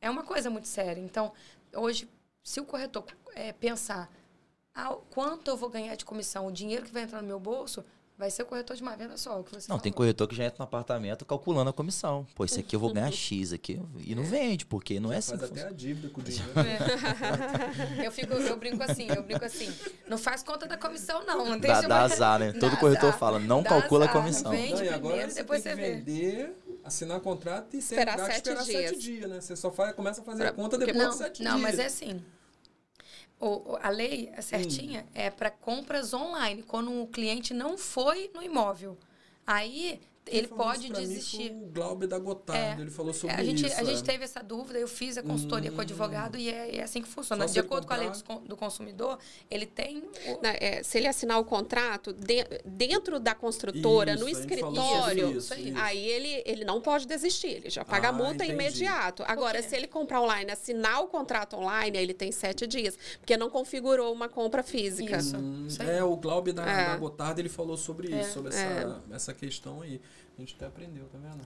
D: é uma coisa muito séria. Então hoje, se o corretor é, pensar ah, quanto eu vou ganhar de comissão, o dinheiro que vai entrar no meu bolso, vai ser o corretor de uma venda só, o que você
B: Não, tem
D: falou.
B: corretor que já entra no apartamento calculando a comissão. Pô, esse aqui eu vou ganhar X aqui. E não vende, porque não é assim
A: Faz
B: que
A: até a dívida com o dinheiro.
D: Eu, fico, eu brinco assim, eu brinco assim. Não faz conta da comissão, não. Não tem
B: Dá, dá azar, né?
D: Dá
B: Todo corretor
D: azar.
B: fala, não
D: Dá
B: calcula a
D: azar,
B: comissão.
D: vem. Vende
A: Não, e agora
D: primeiro,
A: você
D: depois
A: tem que
D: você
A: vender, assinar contrato e
C: Esperar sete
A: esperar
C: dias.
A: sete dias, né? Você só faz, começa a fazer
C: Pra-
A: a conta
C: porque-
A: depois
D: Não,
A: de sete
D: não
A: dias.
D: mas é assim. O, a lei é certinha é para compras online, quando o cliente não foi no imóvel. Aí ele pode
A: isso mim
D: desistir.
A: foi o Glauber da Gotardo,
D: É.
A: ele falou sobre
D: a gente,
A: isso.
D: a gente
A: é.
D: teve essa dúvida, eu fiz a consultoria com o advogado e é, é assim que funciona.
A: Só
D: De acordo com a lei
A: comprar-
D: do consumidor, ele tem. o-
C: é, se ele assinar o contrato de- dentro da construtora,
A: Isso,
C: no
A: gente
C: escritório,
A: isso, isso.
C: aí ele, ele não pode desistir, ele já paga
A: Ah,
C: a multa
A: entendi.
C: imediato. Agora, se ele comprar online, assinar o contrato online, ele tem sete dias, porque não configurou uma compra física.
D: Isso.
A: Hum, é, o Glauber da,
C: É.
A: da Gotardo, ele falou sobre
D: É,
A: isso, sobre essa, essa questão aí. A gente até aprendeu, tá vendo?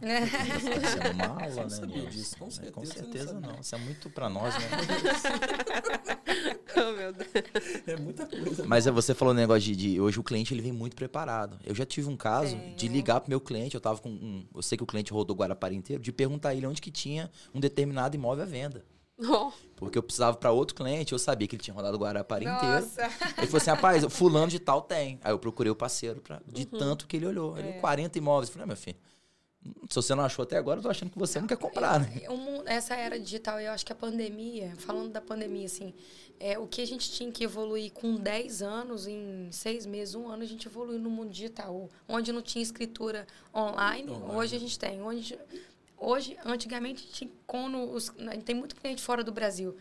B: Isso é uma aula,
A: Você não
B: né?
A: sabia disso, com
B: É,
A: certeza
B: Com
A: você não
B: certeza
A: sabia.
B: não. Isso é muito pra nós, né?
C: Oh, meu Deus.
A: É muita coisa.
B: Mas é, você falou um negócio de, de- Hoje o cliente ele vem muito preparado. Eu já tive um caso de ligar pro meu cliente. Eu tava com um. Eu sei que o cliente rodou Guarapari inteiro, de perguntar a ele onde que tinha um determinado imóvel à venda.
C: Oh,
B: Porque eu precisava para outro cliente, eu sabia que ele tinha rodado o Guarapari inteiro.
C: nossa.
B: Ele falou assim, rapaz, fulano de tal tem. Aí eu procurei o parceiro pra, de tanto que ele olhou. Ele olhou 40 imóveis. Eu falei, ah, meu filho, se você não achou até agora, eu tô achando que você não quer comprar, né?
D: Essa era digital, eu acho que a pandemia, falando da pandemia, assim, é, o que a gente tinha que evoluir com 10 anos, em seis meses, um ano, a gente evoluiu no mundo digital. Onde não tinha escritura online,
A: Online.
D: hoje a gente tem. Onde, hoje, antigamente, tinha, quando os, né, tem muito cliente fora do Brasil.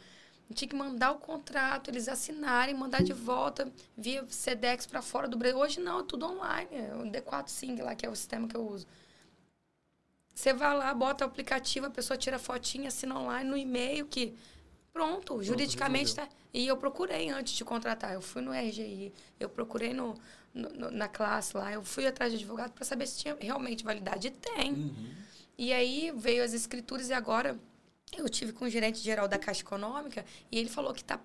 D: Tinha que mandar o contrato, eles assinarem, mandar de volta via SEDEX para fora do Brasil. Hoje não, é tudo online. É o D4 Sing lá, que é o sistema que eu uso. Você vai lá, bota o aplicativo, a pessoa tira a fotinha, assina online no e-mail que pronto, juridicamente
A: resolveu.
D: tá. E eu procurei antes de contratar. Eu fui no RGI, eu procurei no, no- no- na classe lá, eu fui atrás de advogado para saber se tinha realmente validade. E tem.
A: Uhum.
D: E aí veio as escrituras e agora eu tive com o gerente geral da Caixa Econômica e ele falou que está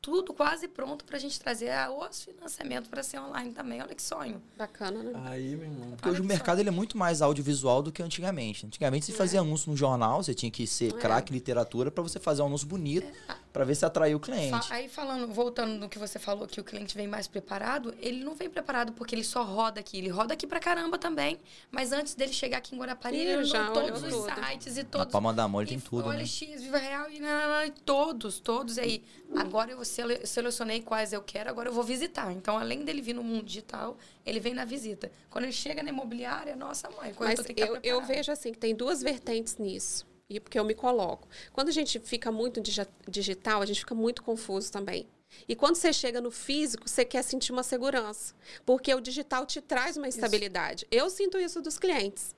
D: tudo quase pronto para a gente trazer os financiamentos para ser online também. Olha que sonho.
C: Bacana, né?
A: Aí, meu irmão.
B: Porque hoje o mercado ele é muito mais audiovisual do que antigamente. Antigamente você fazia anúncio no jornal, você tinha que ser
C: É.
B: craque literatura para você fazer um anúncio bonito, para ver se atraiu o cliente.
D: Aí falando, voltando no que você falou, que o cliente vem mais preparado, ele não vem preparado porque ele só roda aqui. Ele roda aqui pra caramba também. Mas antes dele chegar aqui em Guarapari,
C: Ele
D: ele
C: já
D: todos os
C: tudo.
D: sites e todos.
B: palma da mão ele
D: E
B: tem tudo, né?
D: OLX, Viva Real e, e todos, todos aí. Agora eu sele- selecionei quais eu quero, agora eu vou visitar. Então, além dele vir no mundo digital, ele vem na visita. Quando ele chega na imobiliária, nossa mãe, quando
C: Mas
D: eu,
C: eu, eu vejo assim que tem duas vertentes nisso. E porque eu me coloco. Quando a gente fica muito digi- digital, a gente fica muito confuso também. E quando você chega no físico, você quer sentir uma segurança. Porque o digital te traz uma estabilidade. Eu sinto isso dos clientes.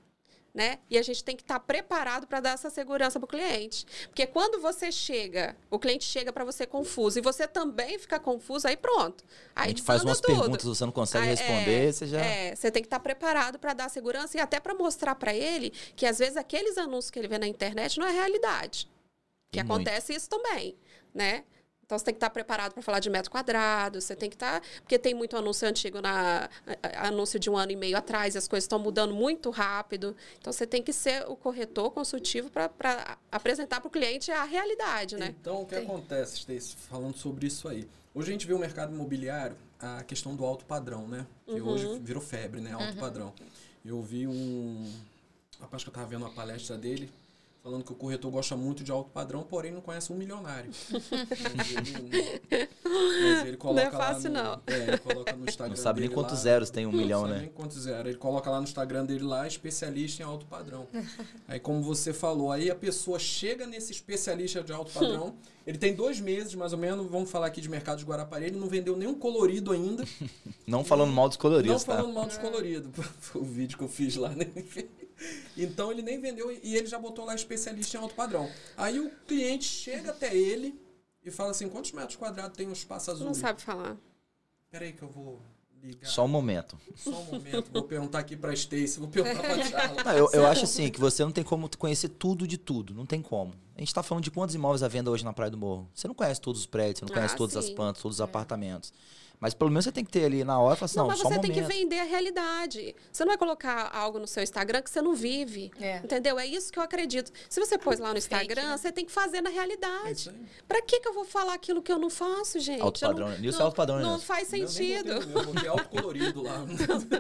C: Né? E a gente tem que estar preparado para dar essa segurança para o cliente. Porque quando você chega, o cliente chega para você confuso e você também fica confuso, aí pronto. Aí
B: a gente faz umas
C: tudo.
B: perguntas, você não consegue
C: Ah,
B: responder,
C: é,
B: você já.
C: É, você tem que estar preparado para dar segurança e até para mostrar para ele que às vezes aqueles anúncios que ele vê na internet não é realidade. Que acontece isso também, né? Então você tem que estar preparado para falar de metro quadrado, você tem que estar. Porque tem muito anúncio antigo na anúncio de um ano e meio atrás, e as coisas estão mudando muito rápido. Então você tem que ser o corretor consultivo para apresentar para o cliente a realidade, né?
A: Então o que tem. acontece, Stacy, falando sobre isso aí? Hoje a gente vê o mercado imobiliário, a questão do alto padrão, né? Que uhum. hoje virou febre, né? Alto uhum. padrão. Eu vi um. Rapaz que eu estava vendo uma palestra dele, falando que o corretor gosta muito de alto padrão, porém não conhece um milionário. mas, ele, mas ele coloca
C: não é fácil,
A: no,
C: não.
A: É, ele coloca no Instagram
B: Não sabe
A: nem
B: quantos
A: lá,
B: zeros tem um
A: não
B: milhão,
A: sabe
B: né?
A: nem quantos zeros. Ele coloca lá no Instagram dele lá, especialista em alto padrão. Aí, como você falou, aí a pessoa chega nesse especialista de alto padrão, ele tem dois meses, mais ou menos, vamos falar aqui de mercado de Guarapari, ele não vendeu nenhum colorido ainda.
B: não falando mal dos coloridos,
A: Não tá? falando mal dos coloridos. O vídeo que eu fiz lá, né? Então ele nem vendeu e ele já botou lá especialista em alto padrão. Aí o cliente chega até ele e fala assim: quantos metros quadrados tem um espaço azul?
C: Não sabe falar.
A: Peraí que eu vou ligar.
B: Só um momento.
A: Só um momento. Vou perguntar aqui pra Stacy, vou perguntar pra Charla.
B: Não, eu, eu acho assim que você não tem como conhecer tudo de tudo. Não tem como. A gente está falando de quantos imóveis à venda hoje na Praia do Morro. Você não conhece todos os prédios, você não conhece ah, todas sim. as plantas, todos os é. apartamentos. Mas pelo menos você tem que ter ali na hora e falar assim, não, não mas
C: você
B: um
C: tem que vender a realidade. Você não vai colocar algo no seu Instagram que você não vive. É. Entendeu? É isso que eu acredito. Se você pôs lá no Instagram, Fake, né? você tem que fazer na realidade. É pra que, que eu vou falar aquilo que eu não faço, gente?
B: Alto padrão. Não,
C: isso
B: é alto padrão,
C: Não, não faz sentido.
A: Eu botei alto colorido lá.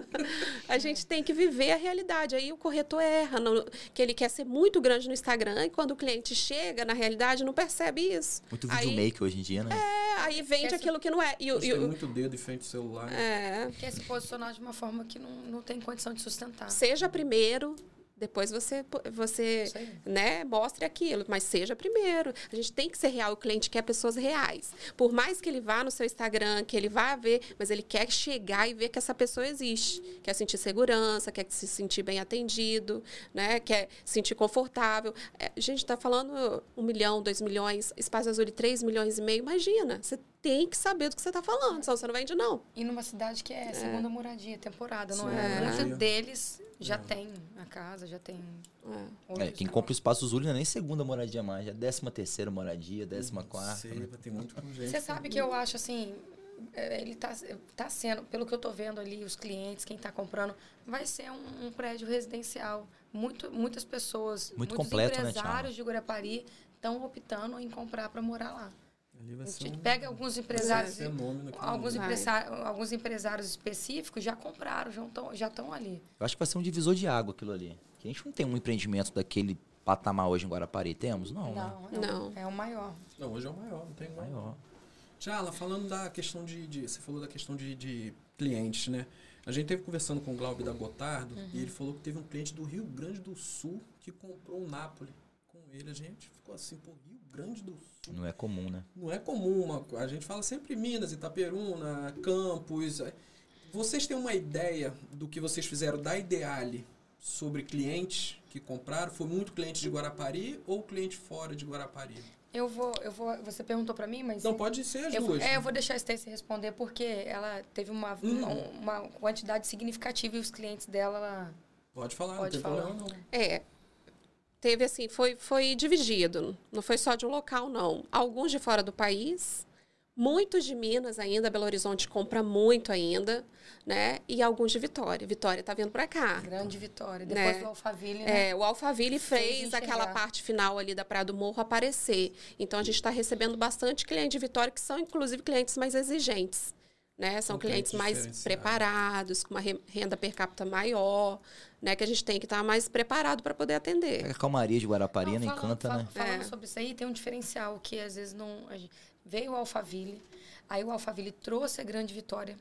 C: a gente tem que viver a realidade. Aí o corretor erra, no, que ele quer ser muito grande no Instagram e quando o cliente chega na realidade não percebe isso.
B: Muito videomaker hoje em dia, né?
C: É, aí vende aquilo que não é.
A: E, e, muito dedo em frente ao celular.
D: É. Quer se posicionar de uma forma que não, não tem condição de sustentar.
C: Seja primeiro, depois você, você né, mostre aquilo, mas seja primeiro. A gente tem que ser real, o cliente quer pessoas reais. Por mais que ele vá no seu Instagram, que ele vá ver, mas ele quer chegar e ver que essa pessoa existe. Quer sentir segurança, quer se sentir bem atendido, né, quer se sentir confortável. É, a gente está falando um milhão, dois milhões, espaço azul de três milhões e meio. Imagina, você tem que saber do que você está falando, senão você não vende, não.
D: E numa cidade que é, é. segunda moradia, temporada, não é? é? Muitos deles já é. tem a casa, já tem.
B: É, quem compra o espaço Zuli não é nem segunda moradia mais, já é décima terceira moradia, décima quarta.
A: Sei, né? tem muito
D: Você sabe que eu acho assim, é, ele está tá sendo, pelo que eu estou vendo ali, os clientes, quem está comprando, vai ser um, um, prédio residencial. Muito, muitas pessoas,
B: Muito
D: muitos
B: completo, né,
D: empresários
B: né,
D: de Guarapari estão optando em comprar para morar lá. A gente um... pega alguns empresários, alguns, empresários alguns empresários específicos já compraram, já estão já estão ali.
B: Eu acho que vai ser um divisor de água aquilo ali. A gente não tem um empreendimento daquele patamar hoje em Guarapari, temos? Não,
D: não,
C: né? não.
D: É o maior.
A: Não, hoje é o maior, não tem maior. Tchala, falando da questão de, de, Você falou da questão de, de clientes, né? A gente teve conversando com o Glauber da Gotardo uhum. e ele falou que teve um cliente do Rio Grande do Sul que comprou um Napoli com ele. A gente ficou assim, pô, Rio Grande do Sul.
B: Não é comum, né?
A: Não é comum. Uma, a gente fala sempre Minas, Itaperuna, Campos. É. Vocês têm uma ideia do que vocês fizeram da Ideale sobre clientes que compraram? Foi muito cliente de Guarapari ou cliente fora de Guarapari?
D: Eu vou, eu vou. Você perguntou para mim, mas.
A: Não pode ser as
D: eu,
A: duas.
D: É, eu vou deixar a Stacey responder porque ela teve uma, hum. uma, uma, quantidade significativa e os clientes dela.
A: Pode falar, pode não tem falar. problema não.
C: É, teve assim, foi, foi dividido. Não foi só de um local, não. Alguns de fora do país, muitos de Minas ainda, Belo Horizonte compra muito ainda, né? E alguns de Vitória. Vitória está vindo para cá.
D: Grande Vitória. Depois
C: né?
D: do Alphaville, né?
C: É, o Alphaville fez, fez aquela parte final ali da Praia do Morro aparecer. Então a gente está recebendo bastante cliente de Vitória que são inclusive clientes mais exigentes. Né? São clientes mais preparados, com uma renda per capita maior, né? Que a gente tem que estar tá mais preparado para poder atender.
B: É a calmaria de Guarapari, né? Encanta,
D: fala,
B: né?
D: Falando é. sobre isso aí, tem um diferencial que às vezes não... Gente, veio o Alphaville, aí o Alphaville trouxe a Grande Vitória.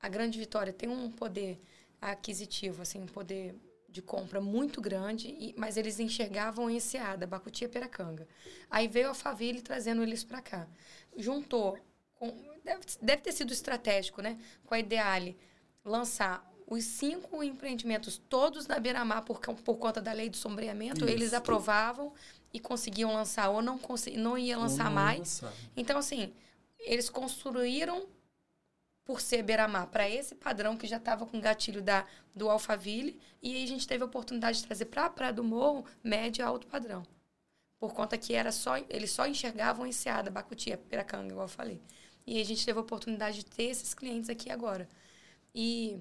D: A Grande Vitória tem um poder aquisitivo, assim, um poder de compra muito grande, e, mas eles enxergavam em Enseada, Bacutia Peracanga. Aí veio a Alphaville trazendo eles para cá. Juntou com, deve, deve ter sido estratégico, né? Com a Ideale, lançar os cinco empreendimentos todos na Beira-Mar por, por conta da lei do sombreamento, Isso. eles aprovavam e conseguiam lançar ou não, não ia lançar não mais. Lançar. Então, assim, eles construíram por ser Beira-Mar para esse padrão que já estava com gatilho da, do Alphaville e aí a gente teve a oportunidade de trazer para a Praia do Morro médio e alto padrão. por conta que era só eles só enxergavam Enseada, Bacutia, Piracanga, igual eu falei. E a gente teve a oportunidade de ter esses clientes aqui agora. E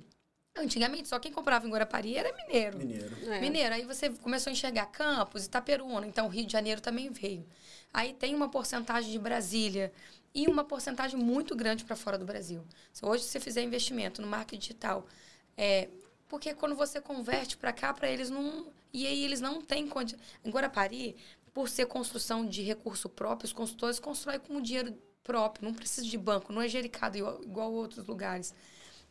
D: antigamente só quem comprava em Guarapari era mineiro.
A: Mineiro.
C: É.
D: Mineiro, aí você começou a enxergar Campos, Itaperuna, então o Rio de Janeiro também veio. Aí tem uma porcentagem de Brasília e uma porcentagem muito grande para fora do Brasil. Se hoje você fizer investimento no marketing digital, é, porque quando você converte para cá, para eles não. E aí eles não têm condição. Em Guarapari, por ser construção de recurso próprio, os consultores constroem com dinheiro próprio, não precisa de banco, não é jericado igual, outros lugares.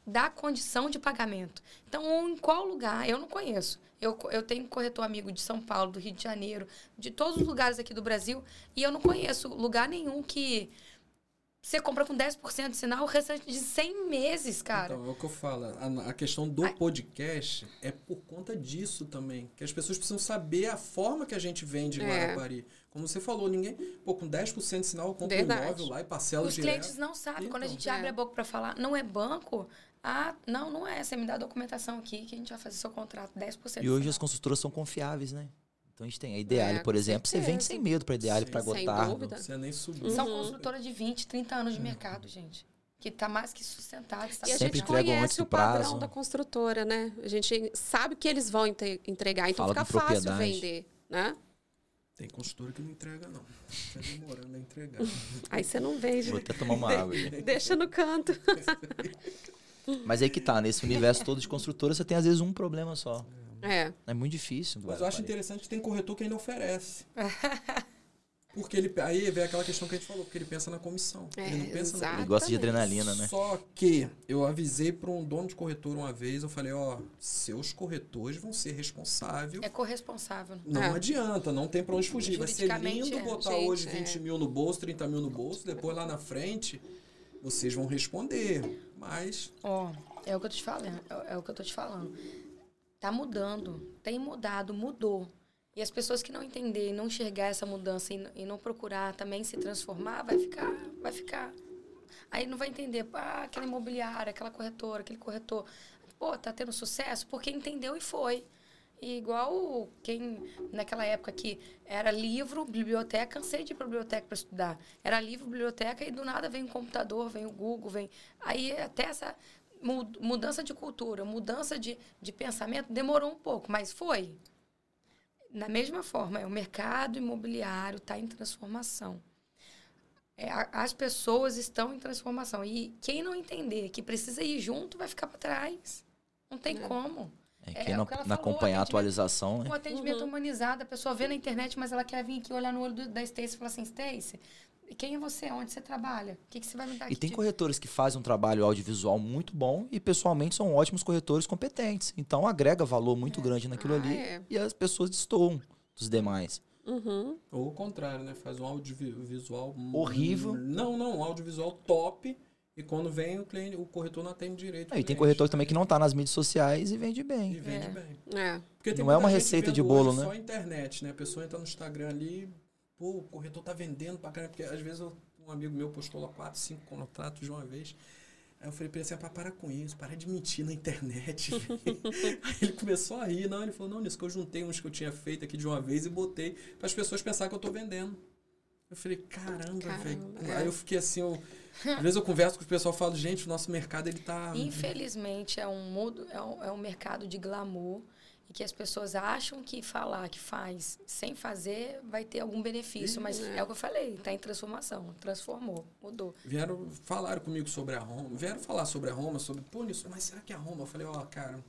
D: Dá condição de pagamento. Então, em qual lugar? Eu não conheço. Eu, eu tenho corretor amigo de São Paulo, do Rio de Janeiro, de todos os lugares aqui do Brasil, e eu não conheço lugar nenhum que você compra com 10% de sinal o restante de 100 meses, cara.
A: Então, é o que eu falo. A, a questão do podcast é por conta disso também. Que as pessoas precisam saber a forma que a gente vende em
C: É.
A: Guarapari. Como você falou, ninguém. Pô, com 10% de sinal, eu compro um
C: Verdade.
A: imóvel lá e parcelo
D: Os
A: direto.
D: clientes não sabem. Quando a
A: Então.
D: gente abre
C: É.
D: a boca para falar, não é banco? Ah, não, não é. Você me dá a documentação aqui que a gente vai fazer seu contrato, 10%.
B: E hoje as
D: sinal.
B: consultoras são confiáveis, né? Então a gente tem a Ideale,
C: É,
B: por exemplo, você
C: certeza.
B: vende sem medo para Ideale, para
C: sem
B: Gotardo.
C: dúvida.
A: Você nem subiu.
D: São
C: Uhum.
D: consultoras de 20, 30 anos de mercado, gente. Que tá mais que sustentado. Está
C: E a gente conhece o padrão
B: prazo.
C: da construtora, né? A gente sabe que eles vão entre- entregar, então
B: Fala
C: fica fácil vender, né?
A: Tem consultora que não entrega, não. Tá demorando a entregar.
C: Aí você não vende.
B: Vou até tomar uma água. aí.
C: Deixa no canto.
B: Mas aí que tá, nesse universo todo de construtora, você tem às vezes um problema só.
C: É.
B: É muito difícil.
A: Mas eu acho
B: Guarapari.
A: interessante que tem corretor que ainda oferece. Porque ele. Aí vem aquela questão que a gente falou, porque ele pensa na comissão.
C: É,
A: ele não pensa na
C: exato.
B: Ele gosta de
C: Exatamente.
B: adrenalina, né?
A: Só que eu avisei para um dono de corretor uma vez, eu falei, ó, seus corretores vão ser responsáveis.
D: É corresponsável. né?
A: Não
C: É.
A: adianta, não tem para onde fugir. Vai ser lindo
D: é.
A: botar
C: Gente,
A: hoje
C: é.
A: 20 mil no bolso, 30 mil no bolso, depois lá na frente vocês vão responder. Mas
D: Ó, é o que eu tô te falando. É, é o que eu tô te falando. Tá mudando. Tem mudado, mudou. E as pessoas que não entenderem, não enxergar essa mudança e, e não procurar também se transformar, vai ficar, vai ficar. Aí não vai entender, ah, aquela imobiliária, aquela corretora, aquele corretor. Pô, tá tendo sucesso porque entendeu e foi. E igual quem, naquela época que era livro, biblioteca, cansei de ir pra biblioteca para estudar. Era livro, biblioteca e do nada vem o computador, vem o Google, vem. Aí até essa mu- mudança de cultura, mudança de, de pensamento demorou um pouco, mas foi. Na mesma forma, é, o mercado imobiliário está em transformação. É, a- as pessoas estão em transformação. E quem não entender que precisa ir junto vai ficar para trás. Não tem como.
B: É,
D: É,
B: quem
D: é
B: não,
D: o
B: não acompanhar a atualização, né?
D: Um atendimento humanizado, a pessoa vê na internet, mas ela quer vir aqui olhar no olho do- da Stacy e falar assim, Stacy, quem é você? Onde você trabalha? O que, que você vai me dar
B: E tem
D: de-
B: corretores que fazem um trabalho audiovisual muito bom e pessoalmente são ótimos corretores competentes. Então agrega valor muito grande naquilo
C: Ah,
B: ali
C: é.
B: e as pessoas destoam dos demais.
C: Uhum.
A: Ou o contrário, né? Faz um audiovisual
B: Horrível.
A: Não, não, um audiovisual top. E quando vem o cliente, o corretor não atende direito.
B: Ah, e tem corretor também que não tá nas mídias sociais e vende
A: E
B: bem.
A: vende
D: É.
A: bem.
C: É.
A: Porque tem
B: Não é uma receita de bolo, né?
A: Só internet, né? A pessoa entra no Instagram ali, pô, o corretor tá vendendo pra caramba. Porque às vezes eu- um amigo meu postou lá 4, 5 contratos de uma vez. Aí eu falei pra ele assim, "Ah, para com isso, para de mentir na internet. Aí ele começou a rir, não, ele falou, não, nisso que eu juntei uns que eu tinha feito aqui de uma vez e botei para as pessoas pensarem que eu tô vendendo. Eu falei, caramba, velho.
C: Caramba, é.
A: Aí eu fiquei assim, eu, às vezes eu converso com o pessoal e falo, gente, o nosso mercado ele tá.
D: Infelizmente, é um, mudo, é, um, é um mercado de glamour e que as pessoas acham que falar que faz sem fazer vai ter algum benefício. Mas é, o que eu falei, está em transformação. Transformou, mudou.
A: Vieram, falaram comigo sobre a Roma, vieram falar sobre a Roma, sobre, pô, nisso, mas será que é a Roma? Eu falei, ó, cara,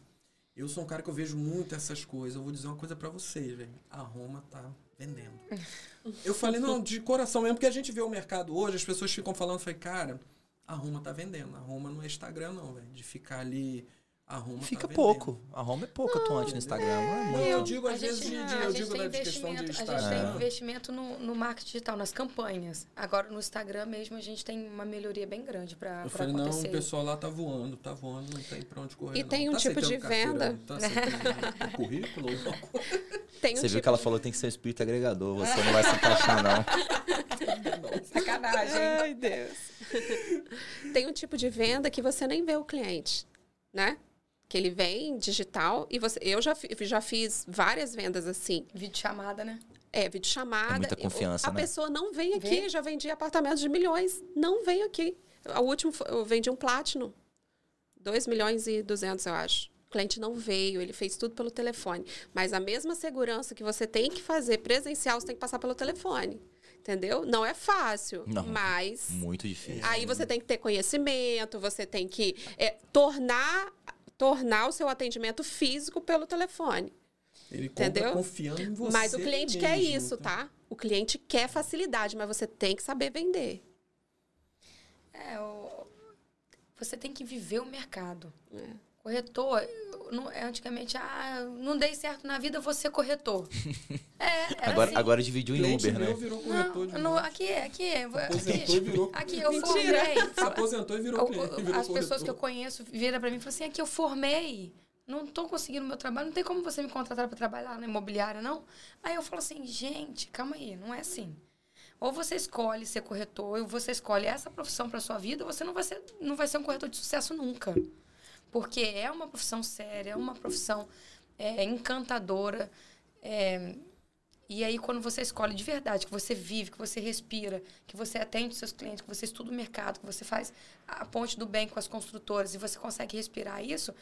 A: eu sou um cara que eu vejo muito essas coisas. Eu vou dizer uma coisa pra vocês, velho. A Roma tá vendendo. eu falei, não, de coração mesmo, porque a gente vê o mercado hoje, as pessoas ficam falando, eu falei, cara, a Roma tá vendendo. A Roma não é Instagram, não, velho. De ficar ali, a Roma
B: Fica
A: tá
B: pouco. A Roma é pouco atuante no Instagram. Não é
A: Não,
B: muito.
A: eu digo
D: A
A: às vezes
D: gente-
A: de, eu
D: gente
A: digo da questão de
D: investimento- A gente
A: Instagram.
D: tem investimento no, no marketing digital, nas campanhas. Agora, no Instagram mesmo, a gente tem uma melhoria bem grande para
A: Eu falei, não,
D: acontecer.
A: o pessoal lá tá voando, tá voando, não tem pra onde correr.
C: E
A: não.
C: tem um
A: Tá
C: tipo de venda.
A: Tá o currículo?
C: Tem um
B: Você viu
C: tipo
B: que ela
C: de-
B: falou que tem que ser um espírito agregador. Você não vai se encaixar, não.
D: Sacanagem.
C: Ai, Deus. Tem um tipo de venda que você nem vê o cliente, né? Que ele vem digital e você. Eu já, já fiz várias vendas assim.
D: Vídeo chamada, né?
C: É, videochamada.
B: É muita confiança,
C: A
B: né?
C: pessoa não vem aqui,
D: Vê.
C: já vendi apartamentos de milhões. Não vem aqui. O último, foi- eu vendi um Platinum. 2 milhões e 200, eu acho. O cliente não veio, ele fez tudo pelo telefone. Mas a mesma segurança que você tem que fazer presencial, você tem que passar pelo telefone. Entendeu? Não é fácil,
B: Não.
C: mas
B: Muito difícil.
C: Aí você tem que ter conhecimento, você tem que é, tornar, tornar o seu atendimento físico pelo telefone.
A: Ele
C: Entendeu?
A: confiando em você.
C: mas o cliente quer
A: mesmo,
C: isso, tá? O cliente quer facilidade, mas você tem que saber vender.
D: É, o- você tem que viver o mercado.
C: É.
D: Corretor, não- é, antigamente, ah, não dei certo na vida, vou ser corretor. É, era
B: Agora,
D: assim.
B: agora dividiu em Uber, né?
A: virou corretor de
D: Não, não, aqui, aqui,
A: Aposentou e
D: aqui,
A: virou.
D: aqui eu
C: Mentira.
D: formei.
A: Se aposentou e virou
D: O-
A: cliente.
D: o-
A: virou
D: As pessoas
A: corretor.
D: que eu conheço viram pra mim e falam assim: aqui eu formei, não tô conseguindo meu trabalho, não tem como você me contratar pra trabalhar na imobiliária, não? Aí eu falo assim: gente, calma aí, não é assim. Ou você escolhe ser corretor, ou você escolhe essa profissão pra sua vida, ou você não vai ser, não vai ser um corretor de sucesso nunca. Porque é uma profissão séria, é uma profissão é, encantadora. é, e aí, quando você escolhe de verdade, que você vive, que você respira, que você atende seus clientes, que você estuda o mercado, que você faz a ponte do bem com as construtoras e você consegue respirar isso,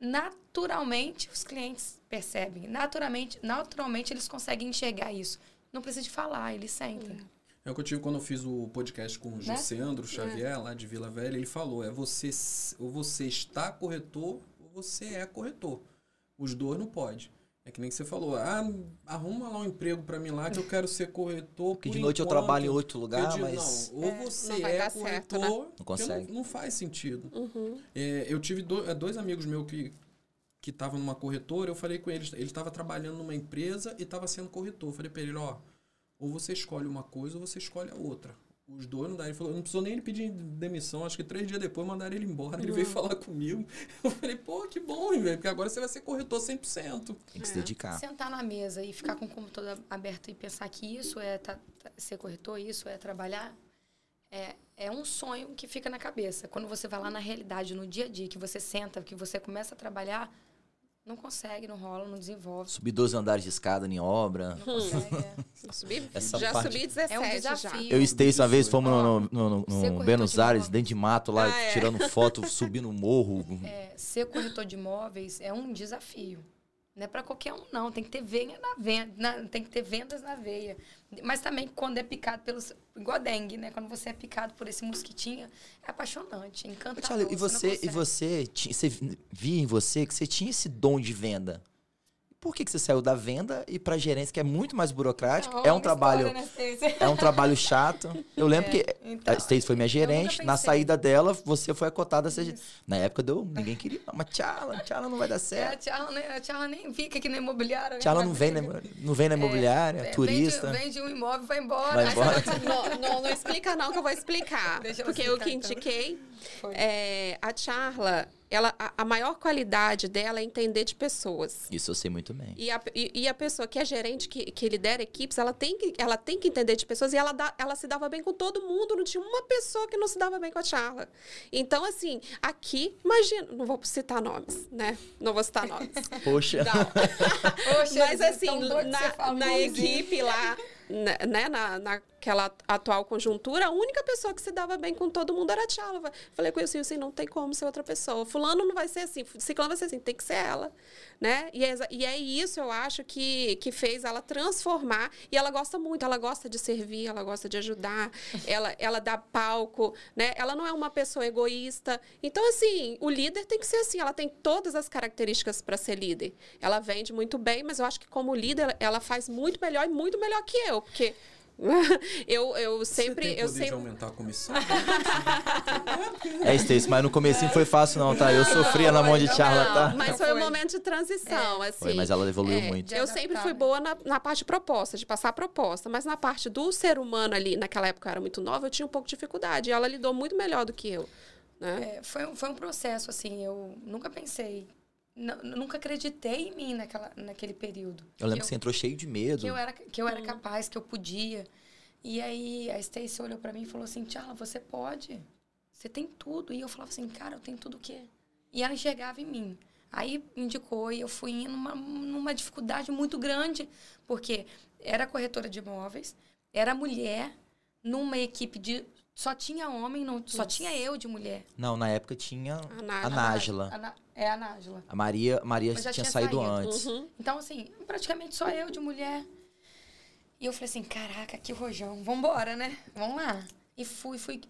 D: naturalmente os clientes percebem. Naturalmente, naturalmente eles conseguem enxergar isso. Não precisa de falar, eles sentem.
A: É o que eu tive quando eu fiz o podcast com o
D: Né?
A: Jussandro Xavier, lá de Vila Velha. Ele falou: é você, ou você está corretor, ou você é corretor. Os dois não pode. É que nem que você falou: ah, arruma lá um emprego pra mim lá que eu quero ser corretor.
B: Porque
A: por
B: de noite eu
A: enquanto."
B: trabalho em outro
A: Eu
B: lugar,
A: digo,
B: mas.
A: não, ou você
C: não
A: é
C: dar certo,
A: corretor,
C: né?
B: Não consegue.
A: Não, não faz sentido.
C: Uhum.
A: É, eu tive do- é, dois amigos meus que que estavam numa corretora, eu falei com eles, ele estava trabalhando numa empresa e estava sendo corretor. Eu falei para ele, ó, ou você escolhe uma coisa ou você escolhe a outra. Os dois não dá. Ele falou, não precisou nem ele pedir demissão. Acho que três dias depois mandaram ele embora. Ele veio falar comigo. Eu falei, pô, que bom, hein, velho, porque agora você vai ser corretor 100%.
B: Tem que se
C: É.
B: dedicar.
D: Sentar na mesa e ficar com o computador aberto e pensar que isso é tá- tá- ser corretor, isso é trabalhar, é, é um sonho que fica na cabeça. Quando você vai lá na realidade, no dia a dia, que você senta, que você começa a trabalhar, não consegue, não rola, não desenvolve.
B: Subir 12 andares de escada em obra.
D: Não consegue. é.
C: Subi, já
B: parte-
C: subi 17
D: É um
C: já.
D: desafio.
B: Eu e Stacy uma vez fomos no, no, no- no Buenos Aires, dentro de mato lá,
C: Ah, é.
B: tirando foto, subindo o morro.
D: É, ser corretor de imóveis é um desafio. Não é para qualquer um, não. Tem que ter venha na venda, na- tem que ter vendas na veia. Mas também quando é picado pelos. Igual a dengue, né? Quando você é picado por esse mosquitinho, é apaixonante,
B: Ô,
D: encantador.
B: Thiago, e
D: não
B: você, e você, você via em você que você tinha esse dom de venda. Por que, que você saiu da venda e pra gerência, que é muito mais burocrático?
D: É
B: É um trabalho,
D: história, né,
B: é um trabalho chato. Eu lembro que
D: então,
B: a Stacy foi minha gerente. Na saída dela, você foi a cotada. a ser-
D: Isso.
B: Na época deu, ninguém queria. Não, mas Tchala, Tchala não vai dar
D: É, a
B: certo.
D: Tchala, nem- a Tchala nem fica aqui na imobiliária. né?
B: Tchala
D: Vai
B: não vem, na, não vem na imobiliária,
D: É,
B: turista.
D: Vende, vende um imóvel e vai embora.
B: Vai embora.
C: Não, não, não explica não que eu vou explicar.
D: Eu
C: porque eu
D: explicar,
C: que
D: então.
C: indiquei,
D: Foi.
C: é, a Charla, ela, a, a maior qualidade dela é entender de pessoas.
B: Isso eu sei muito bem.
C: E a, e, e a pessoa que é gerente, que, que lidera equipes, ela tem, que, ela tem que entender de pessoas e ela, dá, ela se dava bem com todo mundo. Não tinha uma pessoa que não se dava bem com a Charla. Então, assim, aqui, imagina, não vou citar nomes, né? Não vou citar nomes.
B: Poxa.
C: Não.
D: Poxa,
C: Mas assim, na, na equipe lá, né, né, na, naquela atual conjuntura, a única pessoa que se dava bem com todo mundo era a Tchala. Falei com ele assim, assim, não tem como ser outra pessoa. Fulano não vai ser assim, Ciclano vai ser assim, tem que ser ela. Né? E, é, e é isso, eu acho, que, que fez ela transformar. E ela gosta muito, ela gosta de servir, ela gosta de ajudar, ela, ela dá palco, né? Ela não é uma pessoa egoísta. Então, assim, o líder tem que ser assim, ela tem todas as características para ser líder. Ela vende muito bem, mas eu acho que como líder, ela faz muito melhor e muito melhor que eu, porque eu, eu sempre.
A: Você tem
C: eu sempre
A: aumentar a comissão?
B: É, Stacy, mas no comecinho foi fácil não, tá? Eu sofria na mão de Charla, tá?
C: mas foi um momento de transição, assim.
B: Foi, mas ela evoluiu
C: É,
B: muito.
C: Eu sempre fui boa na, na parte de proposta, de passar a proposta. Mas na parte do ser humano ali, naquela época eu era muito nova, eu tinha um pouco de dificuldade. E ela lidou muito melhor do que eu. Né?
D: É, foi, foi um processo, assim, eu nunca pensei, nu- nunca acreditei em mim naquela, naquele período.
B: Eu lembro que você entrou cheio de medo.
D: que eu era que eu era capaz, que eu podia. E aí a Stacy olhou pra mim e falou assim: "Tchala, você pode. Você tem tudo". E eu falava assim: "Cara, eu tenho tudo o quê?". E ela enxergava em mim Aí indicou e eu fui indo numa, numa dificuldade muito grande, porque era corretora de imóveis, era mulher, numa equipe de. Só tinha homem, não, só tinha eu de mulher.
B: Não, na época tinha
C: A
B: a
C: Nájila.
D: É a Nájila.
B: A Maria, Maria tinha
D: tinha
B: saído
D: saído.
B: antes.
C: Uhum.
D: Então, assim, praticamente só eu de mulher. E eu falei assim, caraca, que rojão, vambora, né? Vamos lá. E fui, fui.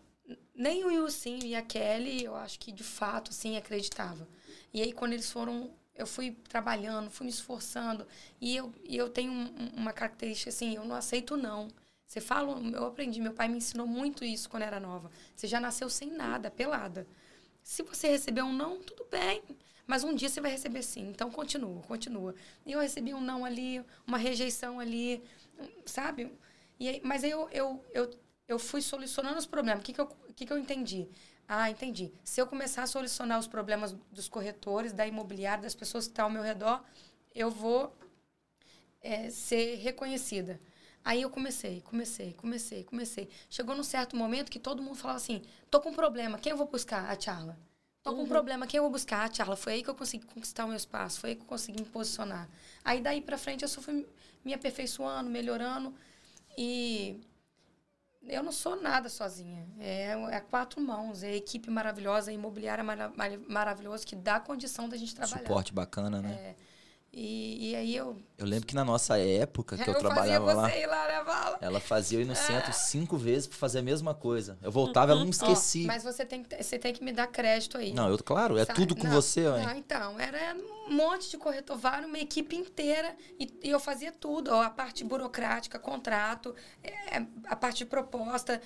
D: Nem o Wilson e a Kelly, eu acho que de fato, assim, acreditava. E aí, quando eles foram, eu fui trabalhando, fui me esforçando. E eu, e eu tenho um- um- uma característica assim, eu não aceito não. Você fala, eu aprendi, meu pai me ensinou muito isso quando era nova. Você já nasceu sem nada, pelada. Se você receber um não, tudo bem. Mas um dia você vai receber sim. Então continua, continua. E eu recebi um não ali, uma rejeição ali, sabe? E aí, mas aí eu, eu, eu, eu fui solucionando os problemas. O que, que, eu, que, que eu entendi? Ah, entendi. Se eu começar a solucionar os problemas dos corretores, da imobiliária, das pessoas que estão ao meu redor, eu vou é, ser reconhecida. Aí eu comecei, comecei, comecei, comecei. Chegou num certo momento que todo mundo falava assim: tô com um problema, quem eu vou buscar? A Charla. Tô com um problema, quem eu vou buscar? A Charla. Foi aí que eu consegui conquistar o meu espaço, foi aí que eu consegui me posicionar. Aí daí pra frente eu só fui me aperfeiçoando, melhorando. E eu não sou nada sozinha. É, é quatro mãos, é equipe maravilhosa, é imobiliária mara, mara- maravilhosa que dá condição da gente trabalhar.
B: Suporte bacana, né?
D: E, e aí eu.
B: Eu lembro que na nossa época que eu,
D: eu
B: trabalhava lá,
D: lá,
B: ela fazia eu ir no centro cinco vezes pra fazer a mesma coisa. Eu voltava, ela não me
D: Ó,
B: esqueci.
D: mas você tem, que, você tem que me dar crédito aí.
B: Não, eu, claro, é
D: Sabe?
B: tudo com
D: Não,
B: você, ó.
D: Então, era um monte de corretor, vários, uma equipe inteira, e, e eu fazia tudo, ó, a parte burocrática, contrato, é, a parte de proposta,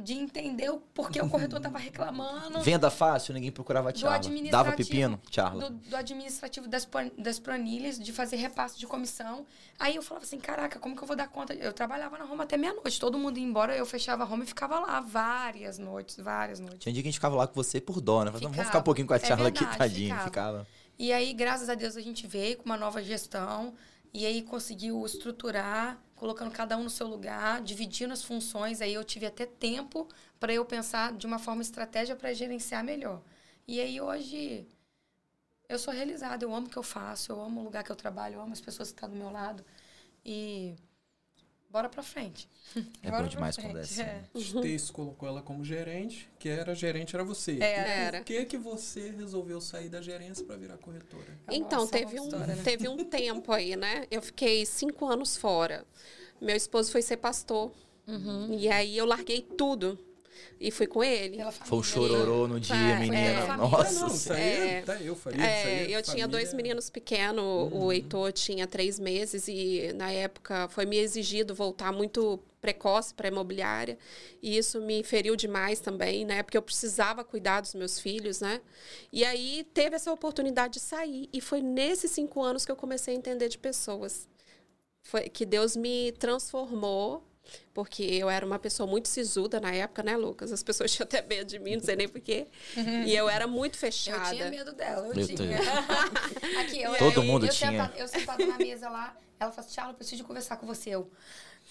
D: de entender o porquê o corretor estava reclamando.
B: Venda fácil, ninguém procurava
D: administrativo,
B: Dava pepino, Charla.
D: Do, do administrativo das, das planilhas, de fazer repasse de comissão. Aí eu falava assim, caraca, como que eu vou dar conta? Eu trabalhava na Roma até meia-noite. Todo mundo ia embora, eu fechava a Roma e ficava lá várias noites, várias noites.
B: Tinha dia que a gente ficava lá com você por dó, né? Falava, Vamos
D: Ficava.
B: ficar um pouquinho com a
D: É
B: Charla aqui,
D: verdade,
B: tadinho.
D: ficava.
B: Ficava.
D: E aí, graças a Deus, a gente veio com uma nova gestão e aí conseguiu estruturar, colocando cada um no seu lugar, dividindo as funções. Aí eu tive até tempo para eu pensar de uma forma estratégia para gerenciar melhor. E aí hoje eu sou realizada, eu amo o que eu faço, eu amo o lugar que eu trabalho, eu amo as pessoas que estão do meu lado. E bora para frente.
B: É
D: Bora
B: bom
D: pra
B: demais
D: frente,
B: quando é assim.
D: é.
A: Stacy colocou ela como gerente, que era gerente era você.
D: É,
C: Era.
A: Por que que você resolveu sair da gerência para virar corretora?
C: Então,
D: Nossa,
C: teve
D: uma
C: um,
D: história, né?
C: teve um tempo aí, né? Eu fiquei cinco anos fora. Meu esposo foi ser pastor.
D: Uhum.
C: E aí eu larguei tudo e fui com ele.
B: Foi um chororô no dia,
C: É,
B: menina.
D: é.
A: Ah,
B: Nossa.
A: não, isso aí
C: É.
A: tá eu faria.
C: É,
A: isso aí,
C: eu tinha
A: família-
C: dois meninos pequenos,
B: Uhum.
C: o Heitor tinha três meses e na época foi me exigido voltar muito precoce para a imobiliária e isso me feriu demais também, né? Porque eu precisava cuidar dos meus filhos, né? E aí teve essa oportunidade de sair e foi nesses cinco anos que eu comecei a entender de pessoas. Foi que Deus me transformou porque eu era uma pessoa muito sisuda na época, né, Lucas? As pessoas tinham até medo de mim, não sei nem porquê. E eu era muito
D: Eu
C: fechada.
D: tinha medo dela, eu,
B: Eu
D: tinha. Aqui, eu,
B: Todo
D: eu,
B: mundo
D: eu
B: tinha.
D: Sentada, eu sentada na mesa lá, ela falou assim, Charla, eu preciso de conversar com você. Eu,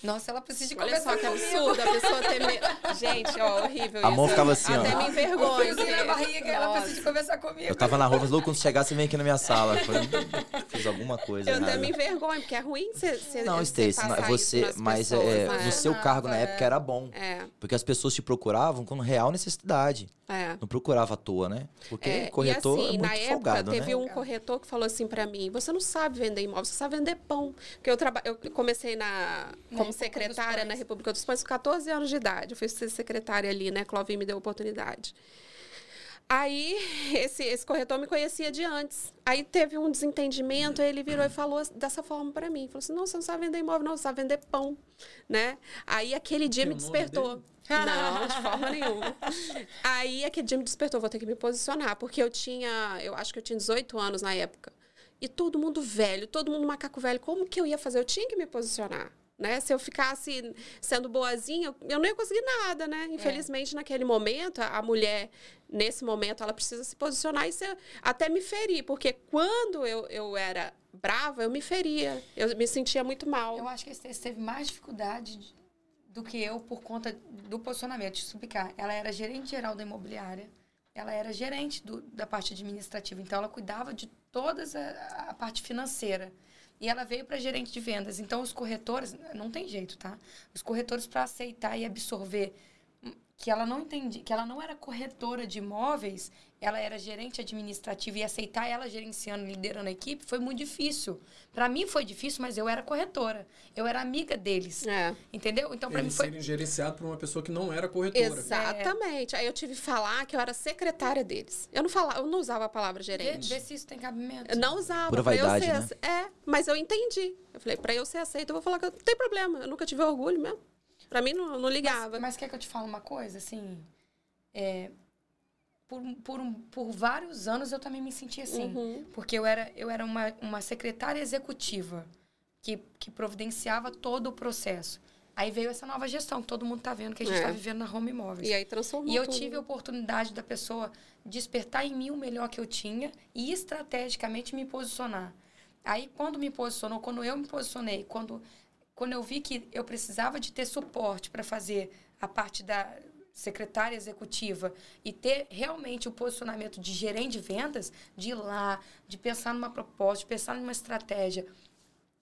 D: nossa, ela precisa de
C: Olha
D: conversar
C: só que
D: comigo.
C: absurdo a pessoa ter medo. Gente, ó, horrível
B: A
C: isso.
B: mão ficava assim, ó.
C: Até me envergonho.
D: friozinho na barriga, ela precisa de conversar comigo.
B: Eu tava na rua, falei, "Lu, quando chegar, você vem aqui na minha sala. Falei, fiz alguma coisa.
C: Eu até
B: errada.
C: me envergonho, porque é ruim você
B: Não, Stacy,
C: passar
B: você, mas
C: pessoas,
B: é,
C: né?
B: no seu cargo na
D: É.
B: época era bom.
C: É,
B: Porque as pessoas te procuravam com real necessidade.
C: é.
B: Não procurava à toa, né? Porque
C: É,
B: corretor
C: e assim,
B: é
C: na
B: muito
C: época,
B: folgado,
C: teve
B: né?
C: um corretor que falou assim pra mim: você não sabe vender imóvel, você sabe vender pão. Porque eu, traba... eu comecei na... como secretária na. República dos Pães com 14 anos de idade. Eu fui ser secretária ali, né? Clovinho me deu a oportunidade. Aí, esse, esse corretor me conhecia de antes. Aí teve um desentendimento, aí ele virou e falou dessa forma pra mim. Falou assim, não, você não sabe vender imóvel, não, você sabe vender pão, né? Aí aquele dia
A: Que
C: me despertou. Não, de forma nenhuma. Aí aquele dia me despertou, vou ter que me posicionar, porque eu tinha, eu acho que eu tinha 18 anos na época. E todo mundo velho, todo mundo macaco velho, como que eu ia fazer? Eu tinha que me posicionar. Né? Se eu ficasse sendo boazinha, eu- não ia conseguir nada, né? Infelizmente, naquele momento, a mulher, nesse momento, ela precisa se posicionar e ser, até me ferir, porque quando eu, eu era brava, eu me feria. Eu me sentia muito mal.
D: Eu acho que Estência teve mais dificuldade de- do que eu por conta do posicionamento. Eu explicar. Ela era gerente geral da imobiliária. ela era gerente do, da parte administrativa, então ela cuidava de toda a, a parte financeira. E ela veio para gerente de vendas. Então, os corretores, não tem jeito, tá? Os corretores, para aceitar e absorver que ela não entendia, que ela não era corretora de imóveis, ela era gerente administrativa e aceitar ela gerenciando, liderando a equipe foi muito difícil. Para mim foi difícil, mas eu era corretora. Eu era amiga deles. É. Entendeu?
A: Então para mim foi serem gerenciado por uma pessoa que não era corretora.
C: Exatamente. É. Aí eu tive que falar que eu era secretária deles. Eu não falava, eu não usava a palavra gerente.
D: Vê, vê se isso tem cabimento.
C: Eu não usava.
B: Pura vaidade,
C: eu
B: ser,
C: né? É, mas eu entendi. Eu falei, para eu ser aceita, eu vou falar que não tem problema. Eu nunca tive orgulho mesmo. Pra mim, não, não ligava.
D: Mas, mas quer que eu te fale uma coisa? Assim, é, por, por, um, por vários anos eu também me senti assim. Uhum. Porque eu era, eu era uma, uma secretária executiva que, que providenciava todo o processo. Aí veio essa nova gestão, que todo mundo está vendo que a gente está é. vivendo na Home Imóveis.
C: E aí transformou
D: E eu tudo. tive a oportunidade da pessoa despertar em mim o melhor que eu tinha e estrategicamente me posicionar. Aí, quando me posicionou, quando eu me posicionei, quando quando eu vi que eu precisava de ter suporte para fazer a parte da secretária executiva e ter realmente o posicionamento de gerente de vendas, de ir lá, de pensar numa proposta, de pensar numa estratégia,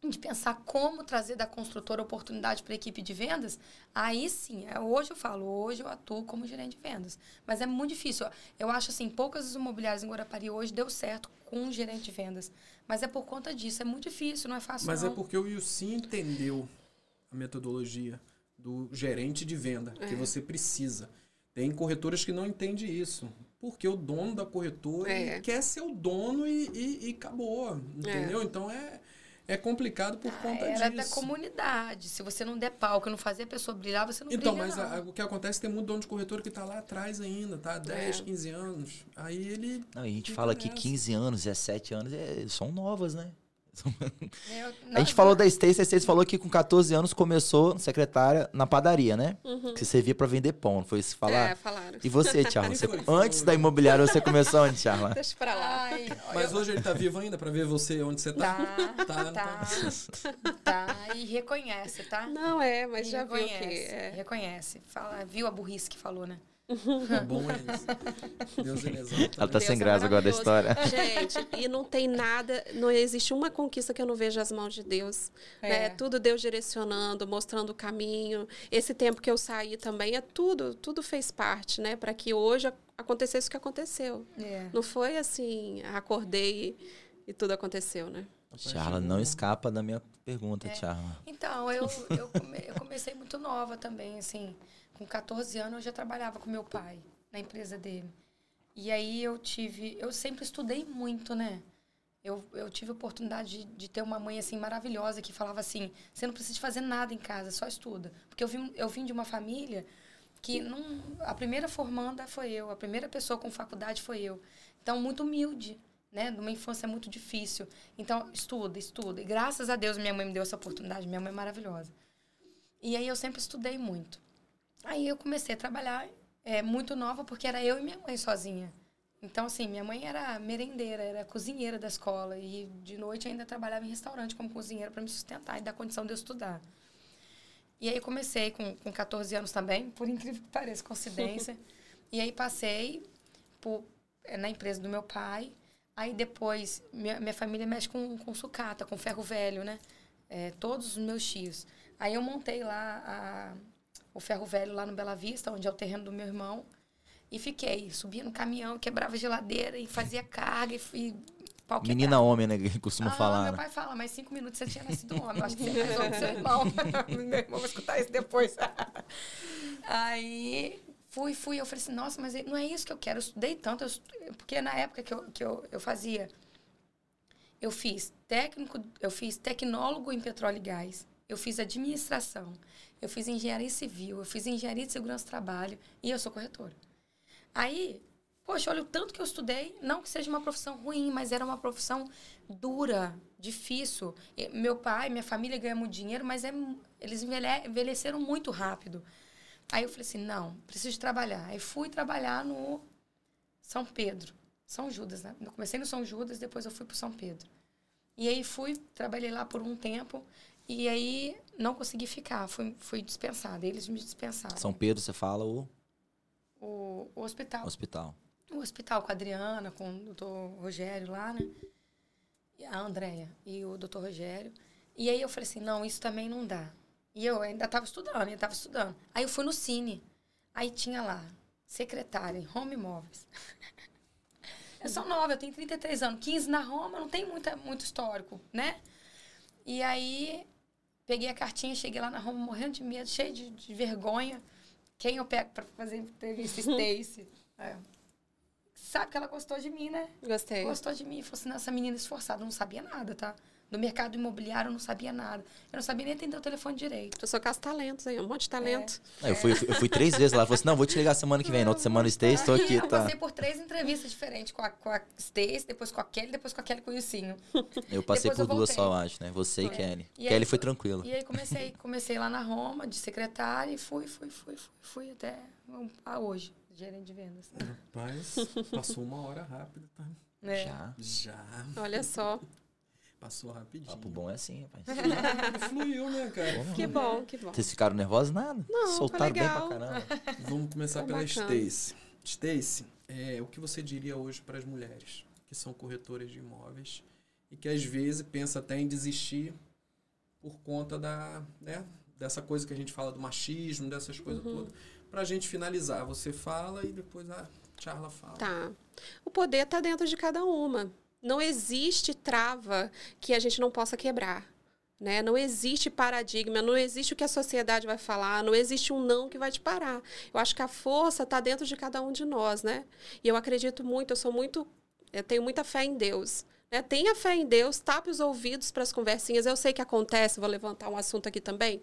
D: de pensar como trazer da construtora oportunidade para a equipe de vendas, aí sim, é, hoje eu falo, hoje eu atuo como gerente de vendas. Mas é muito difícil. Eu acho assim, poucas imobiliárias em Guarapari hoje deu certo com um gerente de vendas. Mas é por conta disso, é muito difícil, não é fácil
A: Mas
D: é
A: não. é porque o Yusin entendeu a metodologia do gerente de venda é. que você precisa. Tem corretoras que não entendem isso. Porque o dono da corretora é. quer ser o dono e, e, e acabou. Entendeu? É. Então é, é complicado por ah, conta
D: era
A: disso.
D: da comunidade. Se você não der palco, não fazer a pessoa brilhar, você não
A: então,
D: brilha,
A: Então, mas a, o que acontece tem muito dono de corretora que está lá atrás ainda, tá? 10, é. 15 anos. Aí ele.
B: Não, a gente fala que 15 anos, 17 anos é, são novas, né? Eu, a gente falou da Stacy, a Stacy falou que com 14 anos começou secretária na padaria, né? Uhum. Que você servia para vender pão, não foi isso falar?
C: É, falaram.
B: E você, Charla? Você, antes da imobiliária, você começou onde, Charla?
C: Deixa pra lá. Ai,
A: Mas hoje ele tá vivo ainda para ver você onde você tá?
D: Tá, tá. Tá, tá. E reconhece, tá?
C: Não, é, mas e já reconhece, viu que... É.
D: Reconhece. Fala, viu a burrice que falou, né?
A: É bom é Deus ele exalta.
B: Ela tá sem é graça agora da história.
C: Gente, e não tem nada, não existe uma conquista que eu não veja as mãos de Deus. É. Né? Tudo Deus direcionando, mostrando o caminho. Esse tempo que eu saí também é tudo, tudo fez parte, né? Para que hoje acontecesse o que aconteceu. É. Não foi assim, acordei e, e tudo aconteceu, né?
B: Charla, não escapa da minha pergunta, é. Charla.
D: Então, eu, eu, come, eu comecei muito nova também, assim. Com 14 anos eu já trabalhava com meu pai na empresa dele. E aí eu tive, eu sempre estudei muito, né? Eu, eu tive a oportunidade de, de ter uma mãe assim maravilhosa que falava assim: você não precisa fazer nada em casa, só estuda. Porque eu vim, eu vim de uma família que não, a primeira formanda foi eu, a primeira pessoa com faculdade foi eu. Então, muito humilde, né? De uma infância muito difícil. Então, estuda, estuda. E graças a Deus minha mãe me deu essa oportunidade, minha mãe é maravilhosa. E aí eu sempre estudei muito. Aí eu comecei a trabalhar é, muito nova, porque era eu e minha mãe sozinha. Então, assim, minha mãe era merendeira, era cozinheira da escola. E de noite ainda trabalhava em restaurante como cozinheira para me sustentar e dar condição de eu estudar. E aí comecei com, com 14 anos também, por incrível que pareça, coincidência. e aí passei por, é, na empresa do meu pai. Aí depois, minha, minha família mexe com, com sucata, com ferro velho, né? É, todos os meus tios. Aí eu montei lá a o ferro velho lá no Bela Vista, onde é o terreno do meu irmão. E fiquei, subia no caminhão, quebrava geladeira e fazia carga e fui.
B: Menina homem, né? Que costuma
D: ah,
B: falar.
D: Meu
B: né?
D: pai fala, mas cinco minutos você tinha nascido homem. Eu acho que você é mais seu irmão. meu irmão vai escutar isso depois. Aí fui, fui. Eu falei assim, nossa, mas não é isso que eu quero. Eu estudei tanto. Eu porque na época que, eu, que eu, eu fazia, eu fiz técnico, eu fiz tecnólogo em petróleo e gás. Eu fiz administração eu fiz engenharia civil, eu fiz engenharia de segurança do trabalho e eu sou corretora. Aí, poxa, olha o tanto que eu estudei, não que seja uma profissão ruim, mas era uma profissão dura, difícil. Meu pai, minha família ganham muito dinheiro, mas é, eles envelheceram muito rápido. Aí eu falei assim, não, preciso trabalhar. Aí fui trabalhar no São Pedro, São Judas, né? Eu comecei no São Judas, depois eu fui para São Pedro. E aí fui, trabalhei lá por um tempo. E aí não consegui ficar, fui, fui dispensada. Eles me dispensaram.
B: São Pedro, você fala o?
D: O, o hospital.
B: Hospital.
D: O hospital com a Adriana, com o doutor Rogério lá, né? A Andréia e o doutor Rogério. E aí eu falei assim, não, isso também não dá. E eu ainda estava estudando, ainda estava estudando. Aí eu fui no Cine. Aí tinha lá, secretária em Home Imóveis. eu sou nova, eu tenho 33 anos. 15 na Roma, não tem muita, muito histórico, né? E aí peguei a cartinha, cheguei lá na Roma morrendo de medo, cheio de, de vergonha. Quem eu pego para fazer entrevista? Stacy. É. Sabe que ela gostou de mim, né?
C: Gostei.
D: Gostou de mim. Falou assim, essa menina esforçada, não sabia nada, tá? Do mercado imobiliário eu não sabia nada. Eu não sabia nem atender o telefone direito.
C: Eu sou com as talentos aí, um monte de talento.
B: É. Eu, fui, eu fui três vezes lá. Falei assim, não, vou te ligar semana que vem. Na outra semana, Stacy, estou aqui,
D: Eu
B: tá?
D: passei por três entrevistas diferentes. Com a, com a Stacy, depois com a Kelly, depois com a Kelly com o.
B: Eu passei
D: Depois
B: por
D: eu
B: duas só, eu acho, né? Você e
D: É.
B: Kelly.
D: E aí
B: Kelly foi
D: foi-
B: tranquila.
D: E aí comecei, comecei lá na Roma, de secretária, e fui, fui, fui, fui, fui até a hoje, gerente de vendas.
A: Rapaz, passou uma hora rápida, tá?
D: É.
B: Já.
A: Já.
C: Olha só.
A: Passou rapidinho.
B: Papo bom é assim, rapaz.
A: Fluiu, né, cara?
C: Que bom, que bom.
B: Vocês ficaram nervosos? Nada.
C: Não, tá
B: Soltaram bem pra caramba.
A: Vamos começar
C: Tá
A: pela
C: bacana.
A: Stacy. Stacy, é, o que você diria hoje para as mulheres que são corretoras de imóveis e que às vezes pensa até em desistir por conta da, né, dessa coisa que a gente fala do machismo, dessas coisas
C: Uhum.
A: todas. Pra gente finalizar, você fala e depois a Charla fala.
C: Tá. O poder está dentro de cada uma. Não existe trava que a gente não possa quebrar. Né? Não existe paradigma, não existe o que a sociedade vai falar, não existe um não que vai te parar. Eu acho que a força está dentro de cada um de nós, né? E eu acredito muito, eu sou muito, eu tenho muita fé em Deus. Né? Tenha fé em Deus, tape os ouvidos para as conversinhas. Eu sei que acontece, vou levantar um assunto aqui também.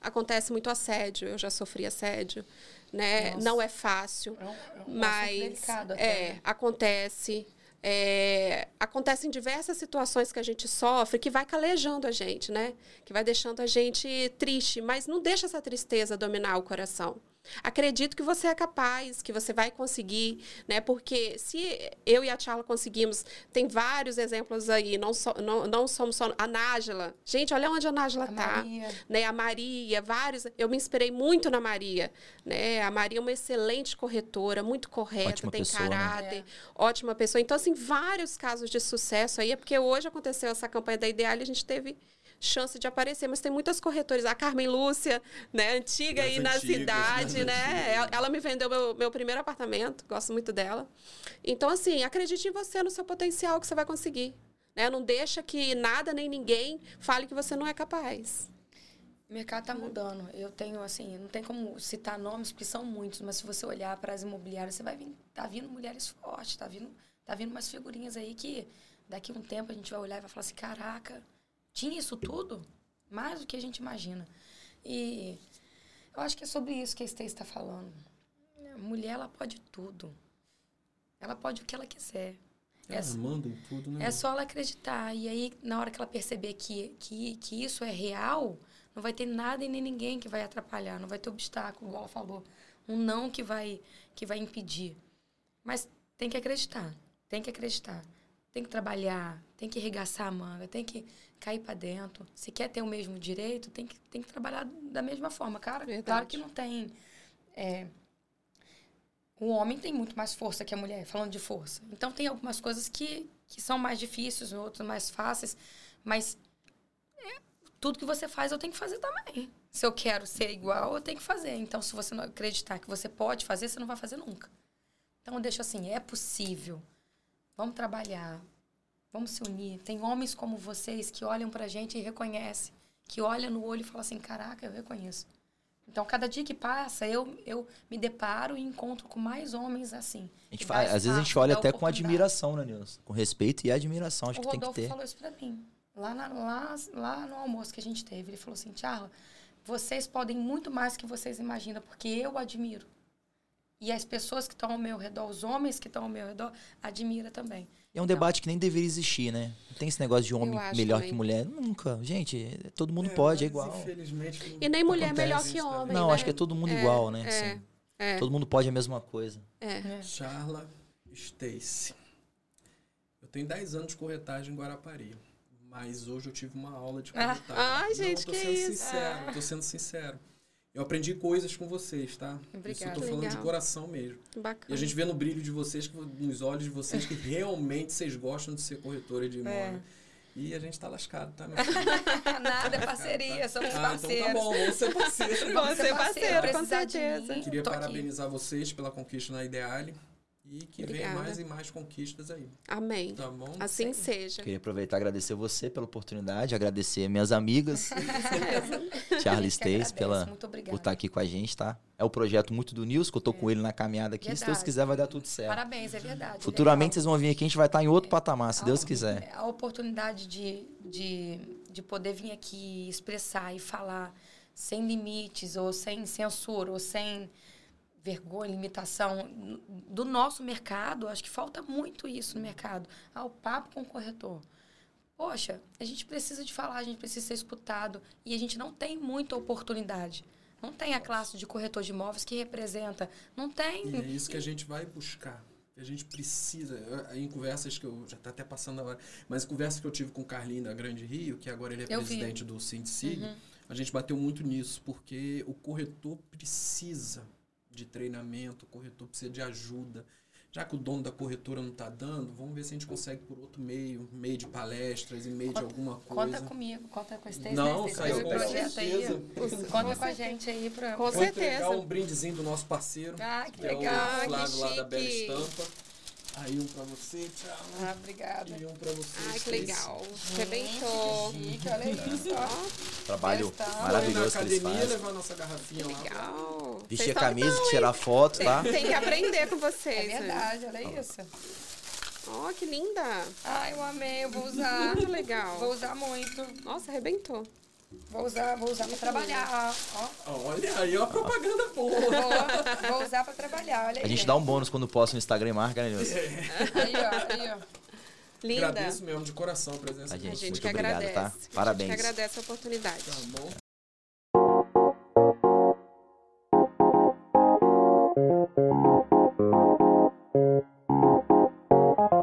C: Acontece muito assédio, eu já sofri assédio, né?
D: Nossa.
C: Não é fácil
D: É um, é um
C: mas
D: até,
C: é,
D: né?
C: acontece. É, acontecem diversas situações que a gente sofre que vai calejando a gente, né? Que vai deixando a gente triste, mas não deixa essa tristeza dominar o coração. Acredito que você é capaz, que você vai conseguir, né? Porque se eu e a Charla conseguimos, tem vários exemplos aí, não, só, não, não somos só a Nájila. Gente, olha onde a Nájila tá
D: Maria.
C: né, a Maria, vários. Eu me inspirei muito na Maria, né? A Maria é uma excelente corretora, muito correta,
B: Ótima
C: tem
B: pessoa, né?
C: caráter,
D: É.
C: ótima pessoa. Então, assim, vários casos de sucesso aí, é porque hoje aconteceu essa campanha da Ideal e a gente teve chance de aparecer, mas tem muitas corretoras. A Carmen Lúcia, né, antiga aí na
A: antigas,
C: cidade, né?
A: antigas.
C: Ela, ela me vendeu meu, meu primeiro apartamento, gosto muito dela. Então, assim, acredite em você, no seu potencial que você vai conseguir. Né? Não deixa que nada nem ninguém fale que você não é capaz.
D: O mercado está mudando. Eu tenho, assim, não tem como citar nomes, porque são muitos, mas se você olhar para as imobiliárias, você vai vir, tá vindo mulheres fortes, tá vindo, tá vindo umas figurinhas aí que daqui a um tempo a gente vai olhar e vai falar assim, caraca, tinha isso tudo? Mais do que a gente imagina. E eu acho que é sobre isso que a Stacy está falando. A mulher, ela pode tudo. Ela pode o que ela quiser. É
A: Ela manda em tudo, né?
D: é só ela acreditar. E aí, na hora que ela perceber que, que, que isso é real, não vai ter nada e nem ninguém que vai atrapalhar. Não vai ter obstáculo, igual ela falou. Um não que vai, que vai impedir. Mas tem que acreditar. Tem que acreditar. Tem que trabalhar. Tem que arregaçar a manga. Tem que cair para dentro. Se quer ter o mesmo direito, tem que, tem que trabalhar da mesma forma. Cara,
C: Verdade.
D: claro que não tem... é, o homem tem muito mais força que a mulher, falando de força. Então, tem algumas coisas que, que são mais difíceis, outras mais fáceis, mas é, tudo que você faz, eu tenho que fazer também. Se eu quero ser igual, eu tenho que fazer. Então, se você não acreditar que você pode fazer, você não vai fazer nunca. Então, eu deixo assim: é possível. Vamos trabalhar. Vamos se unir. Tem homens como vocês que olham pra gente e reconhecem. Que olham no olho e falam assim: caraca, eu reconheço. Então, cada dia que passa, eu, eu me deparo e encontro com mais homens assim.
B: A gente fala- às vezes a gente olha até com admiração, né, Nilson? Com respeito e admiração, acho
D: O
B: que tem que
D: Rodolfo
B: ter.
D: falou isso pra mim. Lá, na- lá, lá no almoço que a gente teve. Ele falou assim, Charla, vocês podem muito mais que vocês imaginam, porque eu admiro. E as pessoas que estão ao meu redor, os homens que estão ao meu redor, admira também.
B: É um debate que nem deveria existir, né? Não tem esse negócio de homem melhor
C: também.
B: que mulher. Nunca. Gente, todo mundo
A: É,
B: pode, é igual.
A: Infelizmente.
C: E nem mulher é
B: Acontece
C: melhor que
A: também.
C: homem.
B: Não,
C: né?
B: acho que é todo mundo
C: É,
B: igual, né?
C: É,
B: assim.
C: é,
B: Todo mundo pode a mesma coisa.
C: é.
A: Charla Stacy. Eu tenho 10 anos de corretagem em Guarapari. Mas hoje eu tive uma aula de corretagem.
C: Ai,
A: Não,
C: gente,
A: tô
C: que
A: sendo
C: isso?
A: sincero, tô sendo sincero. Eu aprendi coisas com vocês, tá?
D: Obrigada.
A: Isso eu tô falando
C: Legal.
A: de coração mesmo.
C: Bacana.
A: E a gente vê no brilho de vocês, nos olhos de vocês, que realmente vocês gostam de ser corretora de imóvel. E a gente tá lascado, tá?
D: Nada, é parceria, somos
A: Ah, então
D: parceiros.
A: tá bom, vamos ser parceiros.
C: Vamos ser parceiro, com certeza.
A: Queria
D: tô aqui.
A: parabenizar vocês pela conquista na Ideale e que venha mais e mais conquistas aí,
C: Amém.
A: tá bom?
C: Assim seja.
B: Queria aproveitar e agradecer você pela oportunidade, agradecer minhas amigas, Stace,
D: agradece,
B: pela, por estar aqui com a gente, tá? É o projeto muito do Nilson, que eu tô com ele na caminhada aqui. Se Deus
D: Verdade.
B: quiser, vai dar tudo certo.
D: Parabéns, é verdade.
B: Futuramente
D: legal.
B: vocês vão vir aqui, a gente vai estar em outro patamar, se
D: A-
B: Deus quiser.
D: A oportunidade de, de, de poder vir aqui expressar e falar sem limites, ou sem censura, ou sem vergonha, limitação do nosso mercado, acho que falta muito isso no mercado. Ah, o papo com o corretor. Poxa, a gente precisa de falar, a gente precisa ser escutado e a gente não tem muita oportunidade. Não tem a classe de corretor de imóveis que representa. Não tem.
A: E é isso que a gente vai buscar. A gente precisa, eu- em conversas que eu, já tá até passando a hora, mas conversas que eu tive com o Carlinho da Grande Rio, que agora ele é
D: Eu vi.
A: presidente do Sindsig, a gente bateu muito nisso, porque o corretor precisa de treinamento, o corretor precisa de ajuda. Já que o dono da corretora não está dando, vamos ver se a gente consegue por outro meio, meio de palestras e meio de alguma coisa.
D: Conta comigo, conta com a Stacy,
A: Não,
D: né?
A: Saiu com
D: projeto aí.
A: certeza.
D: Conta com a gente aí pra.
C: Com certeza.
A: um brindezinho do nosso parceiro.
D: Ah, que
A: que é
D: legal.
C: Ah,
A: o
C: que
A: Flávio lá da Bela. Estampa. Aí um pra você, tchau.
D: Ah, obrigada.
A: E um pra você.
C: Ai, que legal. Rebentou.
D: Chique, olha isso. ó.
B: Trabalho.
A: Foi na
B: maravilhoso que eles
A: academia levar nossa garrafinha lá.
C: Legal.
B: Vestir
C: Vocês
B: a camisa,
C: bom,
B: tirar foto, tá?
C: Tem que aprender com
D: É
C: vocês. né?
D: verdade, olha isso.
C: Ó, que linda.
D: Ai, eu amei, eu vou usar.
C: Muito legal.
D: Vou usar muito.
C: Nossa, arrebentou.
D: Vou usar, vou usar para trabalhar. Ó.
A: Olha aí, ó, propaganda boa.
D: Vou, vou usar para trabalhar. Olha aí,
B: a gente, dá um bônus quando posta no Instagram e marca, né, Nilson? É.
D: Aí, ó, aí, ó.
C: Linda.
A: Agradeço mesmo de coração a presença.
B: A gente,
C: a gente
B: muito
C: que
B: obrigado,
C: agradece.
B: Tá? Parabéns.
C: A gente que tá? agradece a oportunidade.
A: Tá bom.